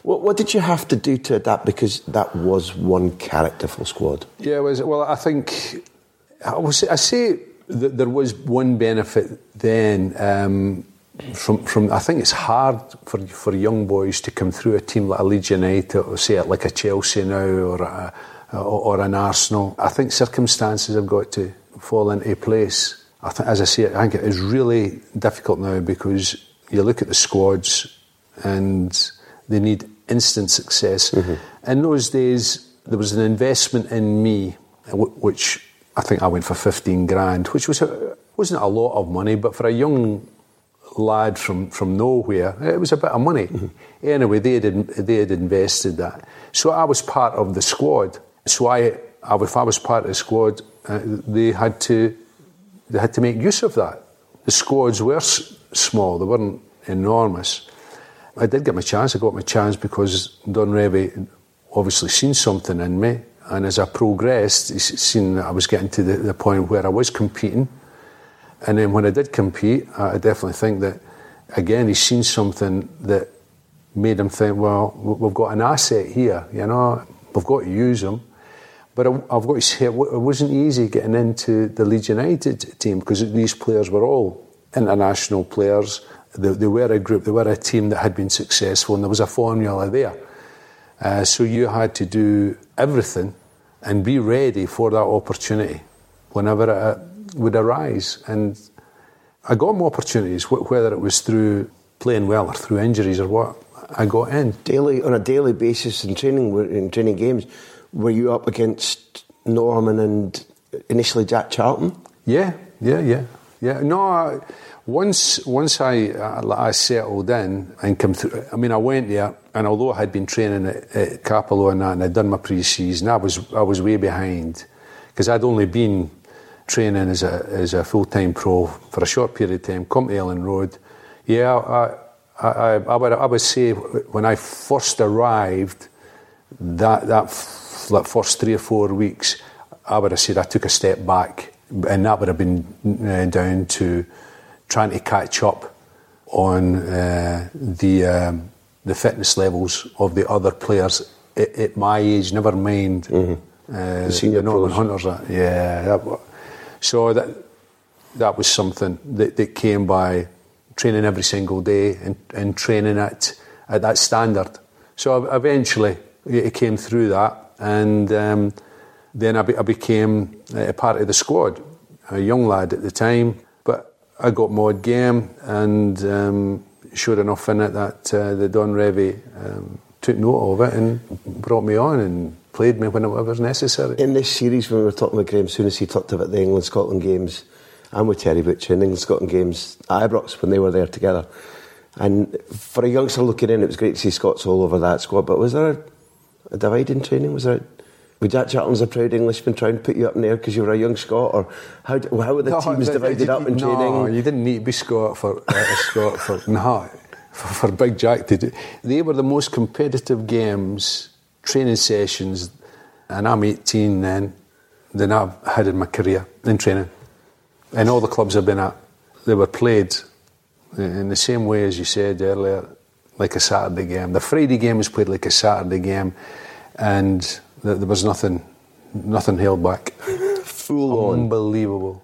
What, what did you have to do to adapt? Because that was one characterful squad. Yeah, was well. I think I, was, I say that there was one benefit then um, from from. I think it's hard for for young boys to come through a team like a Leeds United or say it like a Chelsea now or a, or, or an Arsenal. I think circumstances have got to fall into place. I think, as I say, I think it is really difficult now because you look at the squads and they need instant success. In those days, there was an investment in me, which I think I went for 15 grand, which was a, wasn't a lot of money, but for a young lad from, from nowhere, it was a bit of money. Anyway, they had, they had invested that. So I was part of the squad. So I, I if I was part of the squad, uh, they had to they had to make use of that. The squads were s- small; they weren't enormous. I did get my chance. I got my chance because Don Revie obviously seen something in me, and as I progressed, he's seen that I was getting to the, the point where I was competing. And then when I did compete, I definitely think that, again, he's seen something that made him think, well, we've got an asset here, you know, we've got to use him. But I, have got to say, it wasn't easy getting into the Leeds United team because these players were all international players. They, they, were a group, they were a team that had been successful, and there was a formula there. Uh, so you had to do everything and be ready for that opportunity whenever it uh, would arise. And I got more opportunities, whether it was through playing well or through injuries or what. I got in daily on a daily basis in training in training games. Were you up against Norman and initially Jack Charlton? Yeah, yeah, yeah, yeah. No, I, once once I I settled in and come through. I mean, I went there, and although I had been training at, at Cappielow and that, and I'd done my pre-season, I was I was way behind because I'd only been training as a as a full time pro for a short period of time. Come to Elland Road, yeah. I, I, I, I, would, I would say when I first arrived, that that like first three or four weeks, I would have said I took a step back, and that would have been uh, down to trying to catch up on uh, the um, the fitness levels of the other players at, at my age. Never mind mm-hmm. uh, the senior the Norman Hunters. Yeah, that, so that that was something that, that came by training every single day and, and training at at that standard. So eventually it came through that and um, then I, be, I, became a part of the squad, a young lad at the time. I got mod game, and um, sure enough, in it that uh, the Don Revie um, took note of it and brought me on and played me whenever was necessary. In this series, when we were talking about Graeme Souness he talked about the England Scotland games, and with Terry Butcher in England Scotland games Ibrox when they were there together. And for a youngster looking in, it was great to see Scots all over that squad. But was there a divide in training? Was there? Would Jack Charlton's a proud Englishman trying to put you up in there because you were a young Scot, or how how were the no, teams divided up in no, training? No, you didn't need to be Scot for uh, a Scot for no for, for Big Jack to do. They were the most competitive games, training sessions, and I'm 18 then. Than I've had in my career in training, and all the clubs I've been at, they were played in the same way as you said earlier like a Saturday game. The Friday game was played like a Saturday game, and there was nothing, nothing held back. Full unbelievable,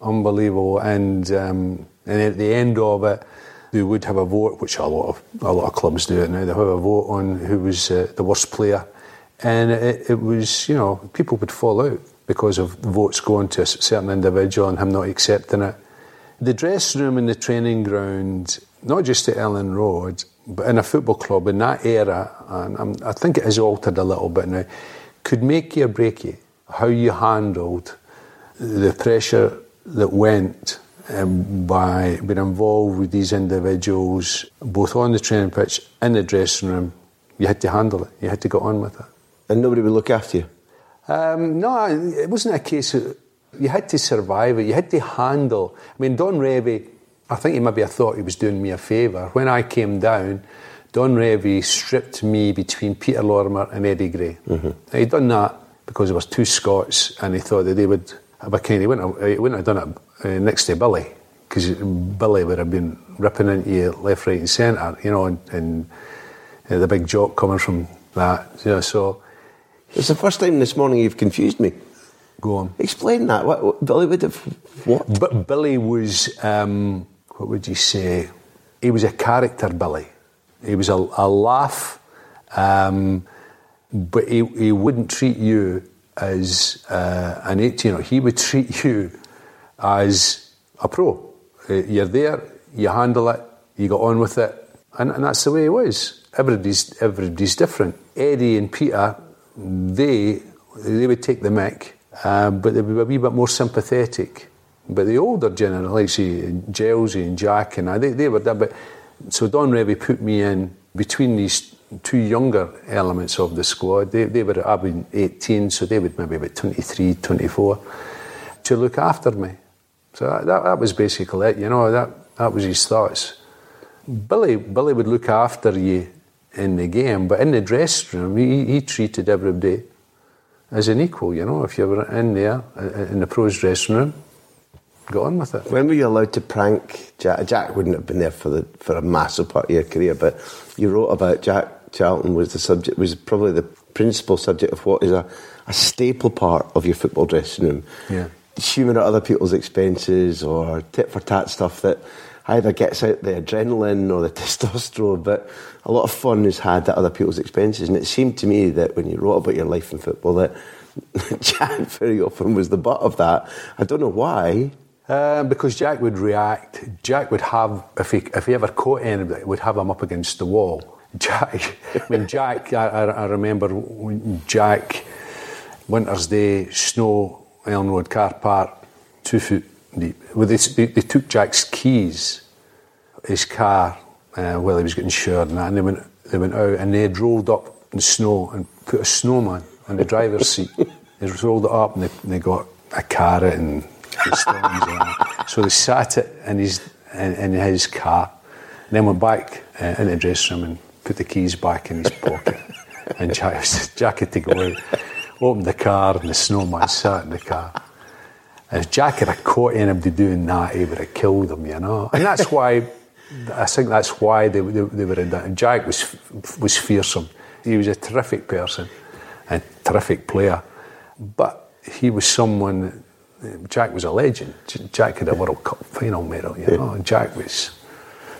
on. unbelievable, and um, and at the end of it, they would have a vote, which a lot of a lot of clubs do it now. They have a vote on who was uh, the worst player, and it, it was you know people would fall out because of votes going to a certain individual and him not accepting it. The dressing room and the training ground, not just at Elland Road, but in a football club in that era, and I'm, i think it has altered a little bit now, could make you or break you. How you handled the pressure that went um, by being involved with these individuals, both on the training pitch, in the dressing room, you had to handle it. You had to get on with it. And nobody would look after you? Um, no, it wasn't a case of. You had to survive it. You had to handle. I mean, Don Revie I think he maybe thought he was doing me a favour. When I came down, Don Revie stripped me between Peter Lorimer and Eddie Gray. Mm-hmm. He'd done that because there was two Scots, and he thought that they would have a kind. He wouldn't have, he wouldn't have done it uh, next to Billy because Billy would have been ripping into you left, right, and centre, you know, and, and uh, the big joke coming from that. You know, so it's the first time this morning you've confused me. Go on. Explain that. What, what Billy would have what? But Billy was. Um, what would you say? He was a character, Billy. He was a, a laugh, um, but he, he wouldn't treat you as uh, an 18 He would treat you as a pro. Uh, you're there, you handle it, you got on with it, and, and that's the way he was. Everybody's, everybody's different. Eddie and Peter, they, they would take the mic, uh, but they would be a wee bit more sympathetic. But the older generation, like say Gelsey and Jack and I, they, they were there. But so Don Revie put me in between these two younger elements of the squad. They, they were, I've been 18, so they would maybe about 23, 24, to look after me. So that, that was basically it, you know, that, that was his thoughts. Billy, Billy would look after you in the game, but in the dressing room, he, he treated everybody as an equal. You know, if you were in there uh, in the pros dressing room, got on with it. When were you allowed to prank Jack? Jack wouldn't have been there for the for a massive part of your career, but you wrote about Jack Charlton was the subject was probably the principal subject of what is a, a staple part of your football dressing room. Yeah. Humour at other people's expenses or tit for tat stuff that either gets out the adrenaline or the testosterone, but a lot of fun is had at other people's expenses. And it seemed to me that when you wrote about your life in football, that Jack very often was the butt of that. I don't know why. Uh, because Jack would react. Jack would have, if he, if he ever caught anybody, would have him up against the wall. Jack, I mean, Jack, I, I remember when Jack, Winter's Day, snow, Elland Road car park, two foot deep. Well, they, they, they took Jack's keys, his car, uh, while he was getting showered and that, and they went, they went out and they had rolled up in the snow and put a snowman in the driver's seat. They rolled it up and they, they got a carrot and stones and that. So they sat it in his, in, in his car and then went back uh, in the dressing room and put the keys back in his pocket. and Jack, Jack had to go out, open the car and the snowman sat in the car. If Jack had caught anybody doing that, he would have killed them, you know. And that's why, I think that's why they, they, they were in that. And Jack was, was fearsome. He was a terrific person, a terrific player. But he was someone, Jack was a legend. Jack had a World Cup final medal, you know. And Jack was.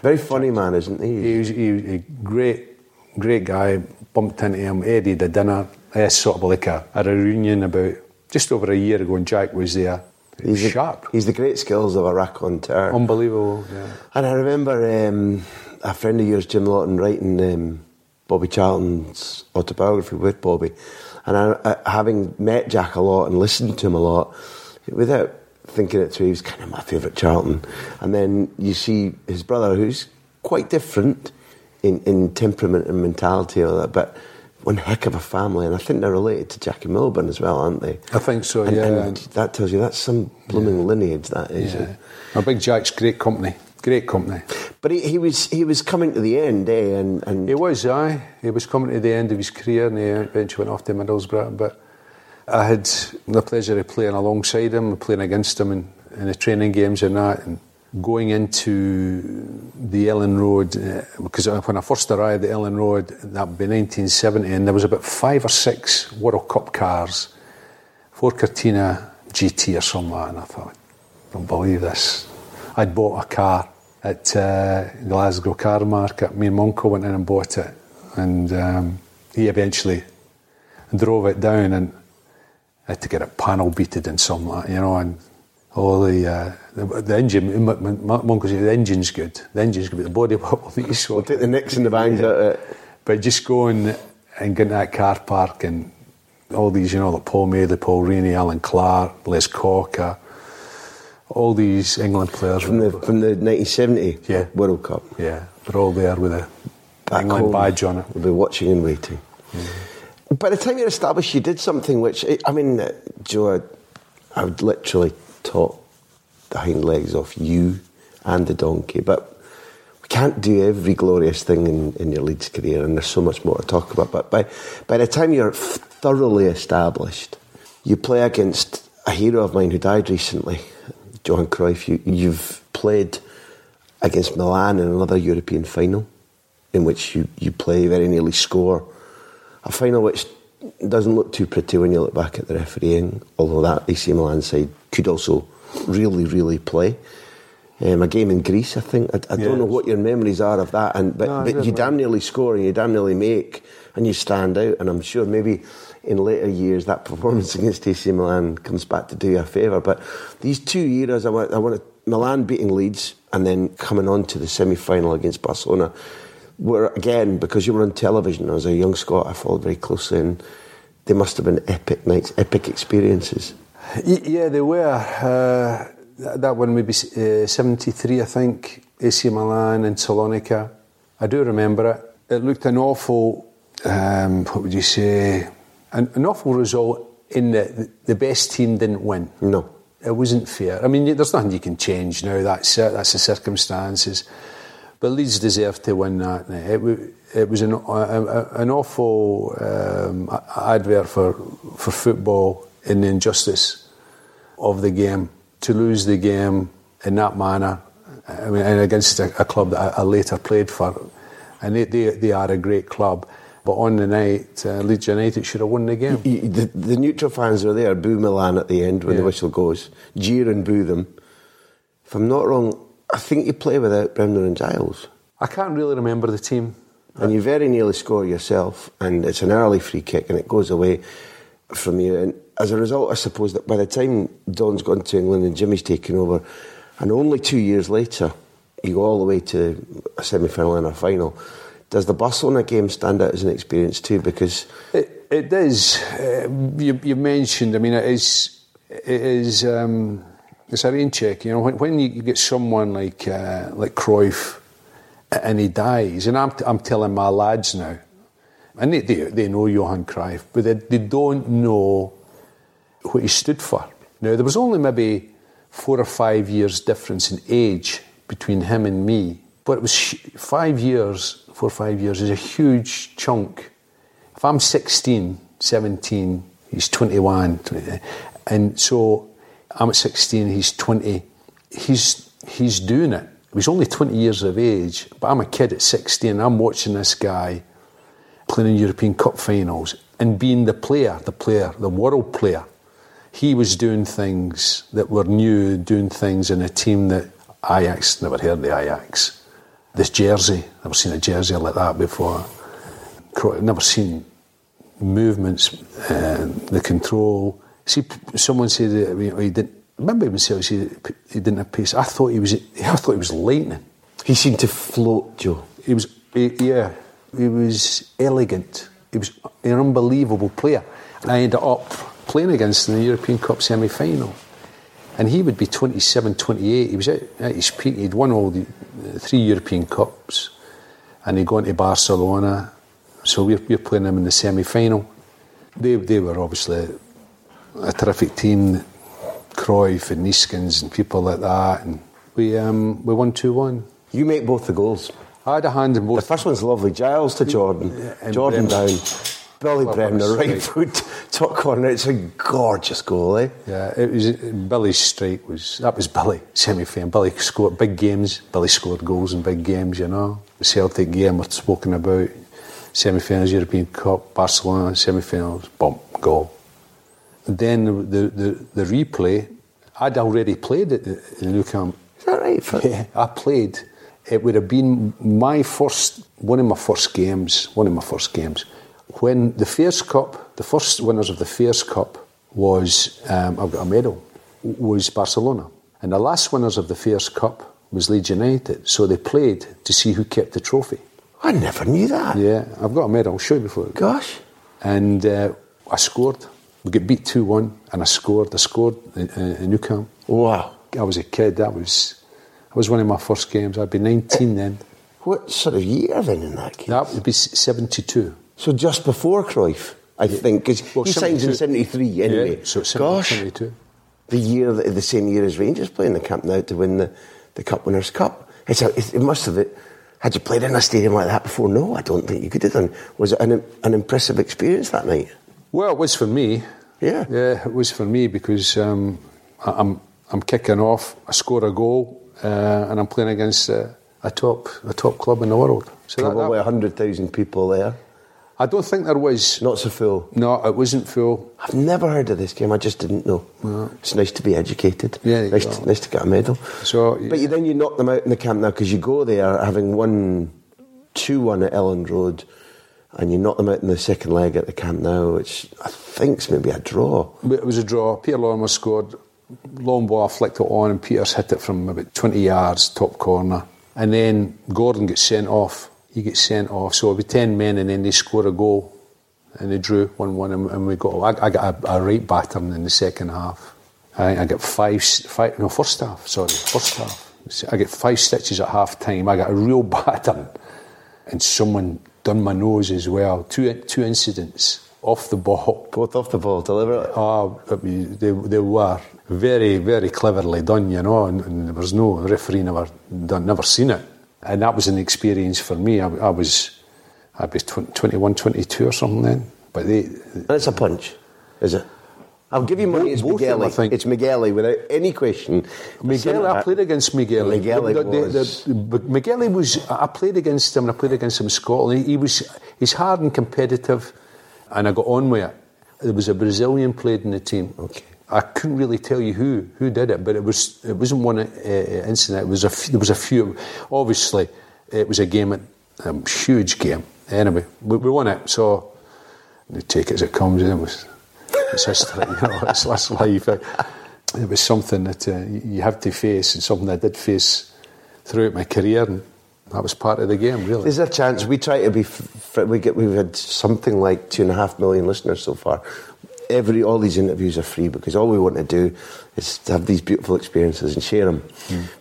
Very funny man, isn't he? He was, he was a great, great guy. Bumped into him, Eddie, the dinner. It's sort of like a, a reunion about just over a year ago, and Jack was there. He's the, sharp. He's the great skills of a raconteur. Unbelievable, yeah. And I remember um, a friend of yours, Jim Lawton, writing um, Bobby Charlton's autobiography with Bobby. And I, I, having met Jack a lot and listened to him a lot, without thinking it through, he was kind of my favourite Charlton. And then you see his brother, who's quite different in, in temperament and mentality, all that, but one heck of a family, and I think they're related to Jackie Milburn as well, aren't they? I think so, and, yeah. And that tells you that's some blooming yeah. lineage, that is. Yeah. A big Jack's great company, great company. But he, he, was he was coming to the end, eh? And, and he was, aye. He was coming to the end of his career, and he eventually went off to Middlesbrough. But I had the pleasure of playing alongside him, playing against him in, in the training games and that. And, going into the Elland Road, uh, because when I first arrived at Elland Road, that would be 1970, and there was about five or six World Cup cars, Ford Cortina GT or something like that, and I thought, I don't believe this. I'd bought a car at uh, Glasgow Car Market. Me and Monko went in and bought it, and um, he eventually drove it down and I had to get it panel beated and some like you know, and all the, uh, the, the engine, Monk said the engine's good, the engine's good, but the body will be so. We'll take the nicks and the bangs out of it. But just going and getting that car park and all these, you know, like Paul May, the Paul Reaney, Allan Clarke, Les Cocker, all these England players. From the, from the 1970 yeah. World Cup? Yeah, they're all there with a Back England home, badge on it. We'll be watching and waiting. Mm. By the time you're established, you did something which, I mean, Joe, I would literally taught the hind legs off you and the donkey. But we can't do every glorious thing in, in your Leeds career, and there's so much more to talk about. But by, by the time you're thoroughly established, you play against a hero of mine who died recently, Johan Cruyff. You, you've played against Milan in another European final, in which you, you play very nearly score. A final which doesn't look too pretty when you look back at the refereeing, although that AC Milan side could also really, really play. Um, a game in Greece, I think. I, I yes. don't know what your memories are of that, and but, no, but you damn nearly score and you damn nearly make, and you stand out. And I'm sure maybe in later years that performance against AC Milan comes back to do you a favour. But these two eras, I want, I want Milan beating Leeds and then coming on to the semi final against Barcelona were again because you were on television as a young Scot. I followed very closely, and they must have been epic nights, epic experiences. Yeah, they were. Uh, that one maybe uh, 73, I think, AC Milan and Salonika. I do remember it. It looked an awful, um, what would you say, an, an awful result in that the best team didn't win. No. It wasn't fair. I mean, there's nothing you can change now. That's it. That's the circumstances. But Leeds deserved to win that night. It, it was an, a- an awful um, advert for, for football in the injustice of the game. To lose the game in that manner, I mean, and against a, a club that I, I later played for, and they, they, they are a great club. But on the night, uh, Leeds United should have won the game. You- The, the neutral fans are there, boo Milan at the end when the whistle goes, jeer and boo them. If I'm not wrong, I think you play without Bremner and Giles. I can't really remember the team. And you very nearly score yourself, and it's an early free kick, and it goes away from you. And as a result, I suppose that by the time Don's gone to England and Jimmy's taken over, and only two years later, you go all the way to a semi final and a final. Does the Barcelona game stand out as an experience too? Because It, it does. Uh, you, you mentioned. I mean, it is. It is. Um, it's a rain check. You know, when, when you, get someone like uh, like Cruyff, and he dies, and I'm, I'm telling my lads now, and they, they, they know Johan Cruyff, but they, they don't know what he stood for. Now, there was only maybe four or five years difference in age between him and me, but it was five years, four or five years is a huge chunk. If I'm 16, 17, he's 21, 20, and so I'm at 16, he's 20, he's, he's doing it. He's only 20 years of age, but I'm a kid at 16, I'm watching this guy playing in European Cup finals and being the player, the player, the world player. He was doing things that were new, doing things in a team that Ajax never heard of the Ajax. This jersey, never seen a jersey like that before. Never seen movements, uh, the control. See, someone said that oh, he didn't. Remember himself said he didn't have pace. I thought he was. I thought he was lightning. he seemed to float, Joe. He was, he, yeah, he was elegant. He was an unbelievable player. And I ended up playing against him in the European Cup semi final. And he would be 27, 28. He was at, at his peak. He'd won all the three European Cups. And he'd gone to Barcelona. So we're, we're playing him in the semi final. They, they were obviously a terrific team. Cruyff and Neeskens and people like that. And we, um, we won 2 1. You make both the goals. I had a hand in both. The first one's lovely. Giles to Jordan. and Jordan down. Billy Well, Bremner, right right. foot, top corner. It's a gorgeous goal, eh? Yeah, it was Billy's strike was that was Billy semi final. Billy scored big games. Billy scored goals in big games. You know, the Celtic game we're spoken about. Semi finals, European Cup, Barcelona semi finals, bump goal. Then the, the the the replay. I'd already played it in the Nou Camp. Is that right? For- Yeah, I played. It would have been my first, one of my first games, one of my first games. When the Fairs Cup, the first winners of the Fairs Cup was, um, I've got a medal, was Barcelona. And the last winners of the Fairs Cup was Leeds United. So they played to see who kept the trophy. I never knew that. Yeah, I've got a medal, I'll show you before. Gosh. And uh, I scored. We got beat 2 1, and I scored. I scored in, in, Nou Camp. Wow. I was a kid. That was that was one of my first games. I'd be 19 then. What sort of year then in that case? That would be 72. So just before Cruyff, I think, because Well, he signs in 73 anyway. Yeah, so 70, Gosh. 72. The year, the same year as Rangers playing the Camp Nou to win the, the Cup Winners' Cup. It's a, it, it must have, it, had you played in a stadium like that before? No, I don't think you could have done. Was it an, an impressive experience that night? Well, it was for me. Yeah. Yeah, it was for me because um, I'm I'm kicking off. I score a goal, uh, and I'm playing against uh, a top a top club in the world. So that- that- 100,000 people there. I don't think there was. Not so full. No, it wasn't full. I've never heard of this game. I just didn't know. It's nice to be educated. Yeah, nice, to, nice to get a medal. So, but you, then you knock them out in the Camp Nou because you go there having won two one at Elland Road, and you knock them out in the second leg at the Camp Nou, which I think's maybe a draw. It was a draw. Peter Lorimer scored. Long ball, flicked it on, and Peters hit it from about 20 yards, top corner. And then Gordon gets sent off. He gets sent off. So it'll be 10 men, and then they score a goal. And they drew 1 1, and, and we got. I, I got a, a right battering in the second half. I, I got five, five, no, first half, sorry, first half. I get five stitches at half time. I got a real battering. And someone done my nose as well. Two, two incidents off the ball. Both off the ball, deliberately. Oh, I mean, they, they were very, very cleverly done, you know, and, and there was no referee never done, never seen it. And that was an experience for me. I, I was, I'd be 20, 21, 22 or something then. But they, That's a punch, is it? I'll give you money. It's them, I think. It's Migueli without any question. Miguel, I played against Miguel. Migueli The- the- was- the- but Migueli was. I played against him. and I played against him in Scotland. He was. He's hard and competitive, and I got on with it. There was a Brazilian played in the team. Okay. I couldn't really tell you who who did it, but it was it wasn't one uh, incident. It was a f- there was a few. Obviously, it was a game, a um, huge game. Anyway, we, we won it. So you take it as it comes. It was it's history, you know. It's, that's life. It was something that uh, you have to face, and something I did face throughout my career, and that was part of the game, really. Is there a chance we try to be? We get we've had something like two and a half million listeners so far. Every all these interviews are free because all we want to do is to have these beautiful experiences and share them.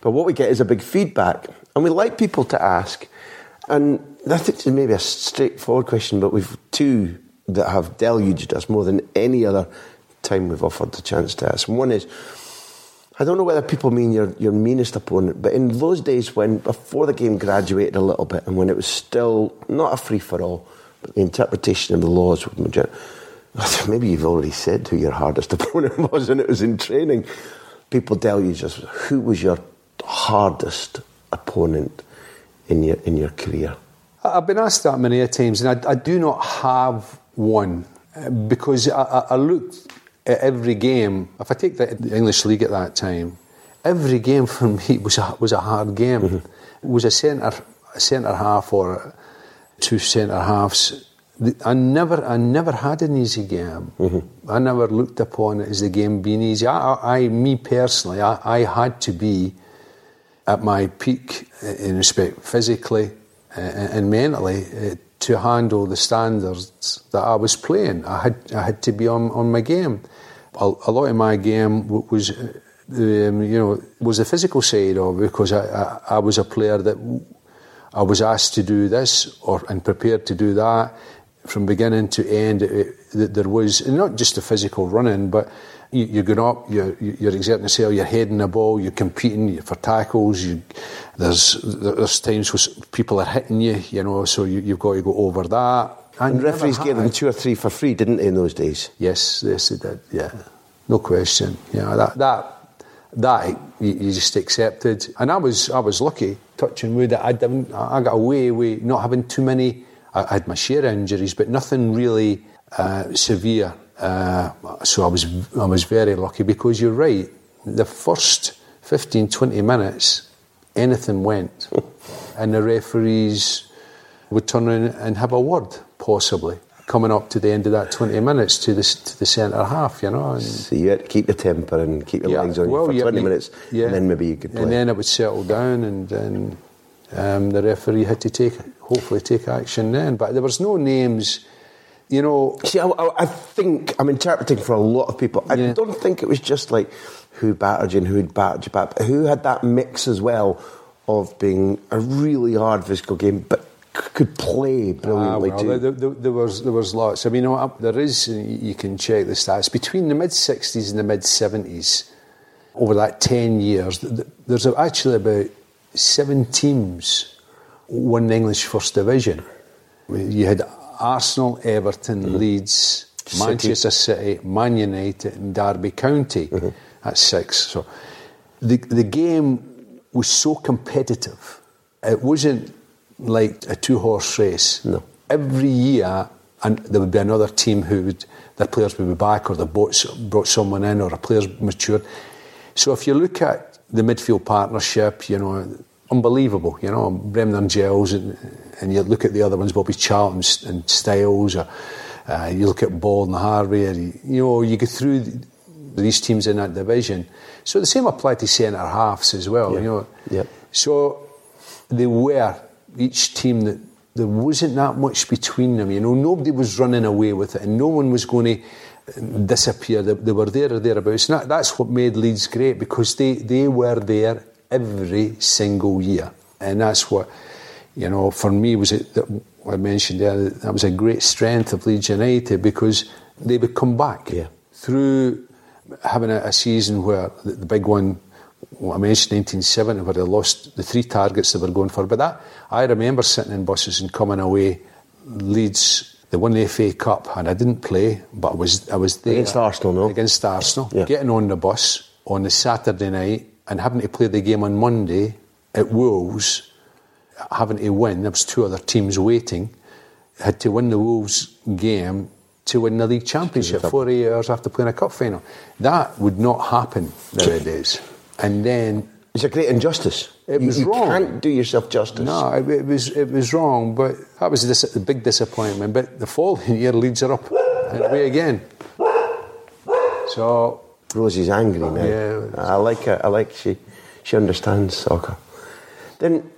But what we get is a big feedback, and we like people to ask. And I think it's maybe a straightforward question, but we've two that have deluged us more than any other time we've offered the chance to us. And one is. I don't know whether people mean your, your meanest opponent, but in those days when, before the game graduated a little bit and when it was still not a free for all, but the interpretation of the laws would major- maybe you've already said who your hardest opponent was and it was in training. People tell you just who was your hardest opponent in your, in your career? I've been asked that many times, and I, I do not have one because I, I, I looked at every game. If I take the, the English league at that time, every game for me was a, was a hard game. It was a centre a centre half or two centre halves. I never I never had an easy game. I never looked upon it as the game being easy. I, I, me personally, I, I had to be at my peak in respect physically uh, and mentally uh, to handle the standards that I was playing. I had I had to be on, on my game. A, a lot of my game was, um, you know, was the physical side of because I, I, I was a player that I was asked to do this or and prepared to do that from beginning to end. It, it, there was not just the physical running, but you're going up, you're, you're exerting yourself, you're heading the ball, you're competing for tackles. You, there's there's times where people are hitting you, you know, so you, you've got to go over that. I And referees gave them two or three for free, didn't they, in those days? Yes, yes, they did. Yeah, no question. Yeah, that that that you, you just accepted, and I was I was lucky, touching wood. that I didn't. I got away with not having too many. I, I had my share of injuries, but nothing really uh, severe. Uh, so I was I was very lucky because you're right. The first 15, 20 minutes, anything went, and the referees would turn around and have a word, possibly coming up to the end of that 20 minutes to the to the centre half, you know. And, So you had to keep your temper and keep your yeah, legs on you well, for 20 you- minutes, yeah. and then maybe you could play. And then it would settle down, and then um, the referee had to take, hopefully, take action then. But there was no names, you know. See, I, I, I think I'm interpreting for a lot of people. I Yeah. don't think it was just like who battered you and who'd battered you back, but who had that mix as well of being a really hard physical game, but could play Ah, brilliantly well, too. there, there, there was there was lots. I mean, you know, there is. uh, You can check the stats between the mid '60s and the mid '70s. Over that ten years, th- th- there's actually about seven teams won the English First Division. You had Arsenal, Everton, mm-hmm. Leeds, City. Manchester City, Man United, and Derby County. Mm-hmm. at six. So the the game was so competitive. It wasn't like a two horse race. No. Every year, and there would be another team who would their players would be back, or they brought, brought someone in, or a player's matured. So if you look at the midfield partnership, you know, unbelievable. You know, Bremner and Giles, and, and you look at the other ones, Bobby Charlton and, and Stiles, or uh, you look at Ball and Harvey, or you, know, you go through th- these teams in that division. So the same applied to centre halves as well. You know, Yep. so they were each team that there wasn't that much between them. You know, nobody was running away with it, and no one was going to disappear. They, they were there or thereabouts. And that, that's what made Leeds great because they, they were there every single year, and that's what you know. For me, was it that I mentioned there that was a great strength of Leeds United because they would come back Yeah. through having a, a season where the, the big one what I mentioned 1970 where they lost the three targets they were going for. But that I remember sitting in buses and coming away. Leeds, they won the FA Cup, and I didn't play, but I was I was there Against Arsenal, no? Against Arsenal, Yeah. getting on the bus on the Saturday night and having to play the game on Monday at Wolves, having to win. There was two other teams waiting. Had to win the Wolves game to win the league championship 48 hours after playing a cup final. That would not happen nowadays. And then It's a great injustice. It you, was you wrong. can't do yourself justice. no, it, it was it was wrong, but that was a dis- a big disappointment. But the following year, Leeds are up and away again. So Rosie's angry now. Yeah. I like her. I like she she understands soccer. Then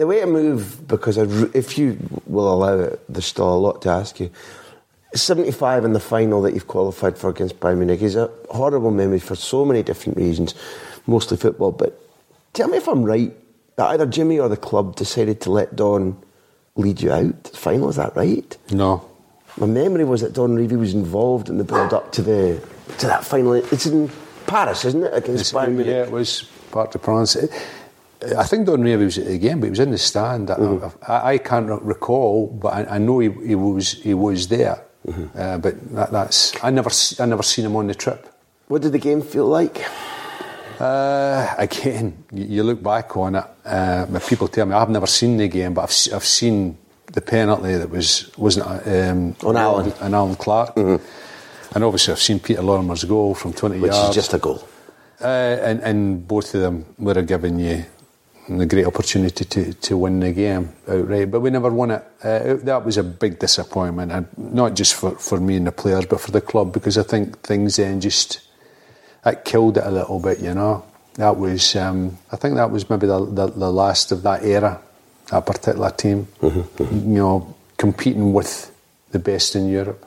the way to move, because if you will allow it, there's still a lot to ask you. 75 in the final that you've qualified for against Bayern Munich is a horrible memory for so many different reasons, mostly football. But tell me if I'm right that either Jimmy or the club decided to let Don lead you out. to the Final, is that right? no, My memory was that Don Revie was involved in the build up to the to that final. It's in Paris, isn't it? Against It's- Bayern Munich. yeah, it was Parc des Princes. It- I think Don Revie was at the game, but he was in the stand. I- Mm-hmm. I, I can't recall, but I, I know he, he was he was there. Mm-hmm. Uh, but that, that's I never I never seen him on the trip. What did the game feel like? Uh, again, you, you look back on it. Uh, but people tell me I've never seen the game, but I've, I've seen the penalty that was wasn't it, um, On Allan. and Allan Clarke, and obviously I've seen Peter Lorimer's goal from twenty Which yards. is just a goal. Uh, and, and both of them would have given you the great opportunity to, to win the game outright. But we never won it. Uh, that was a big disappointment, and not just for, for me and the players, but for the club, because I think things then just that killed it a little bit. You know, that was um, I think that was maybe the, the, the last of that era, that particular team. You know, competing with the best in Europe.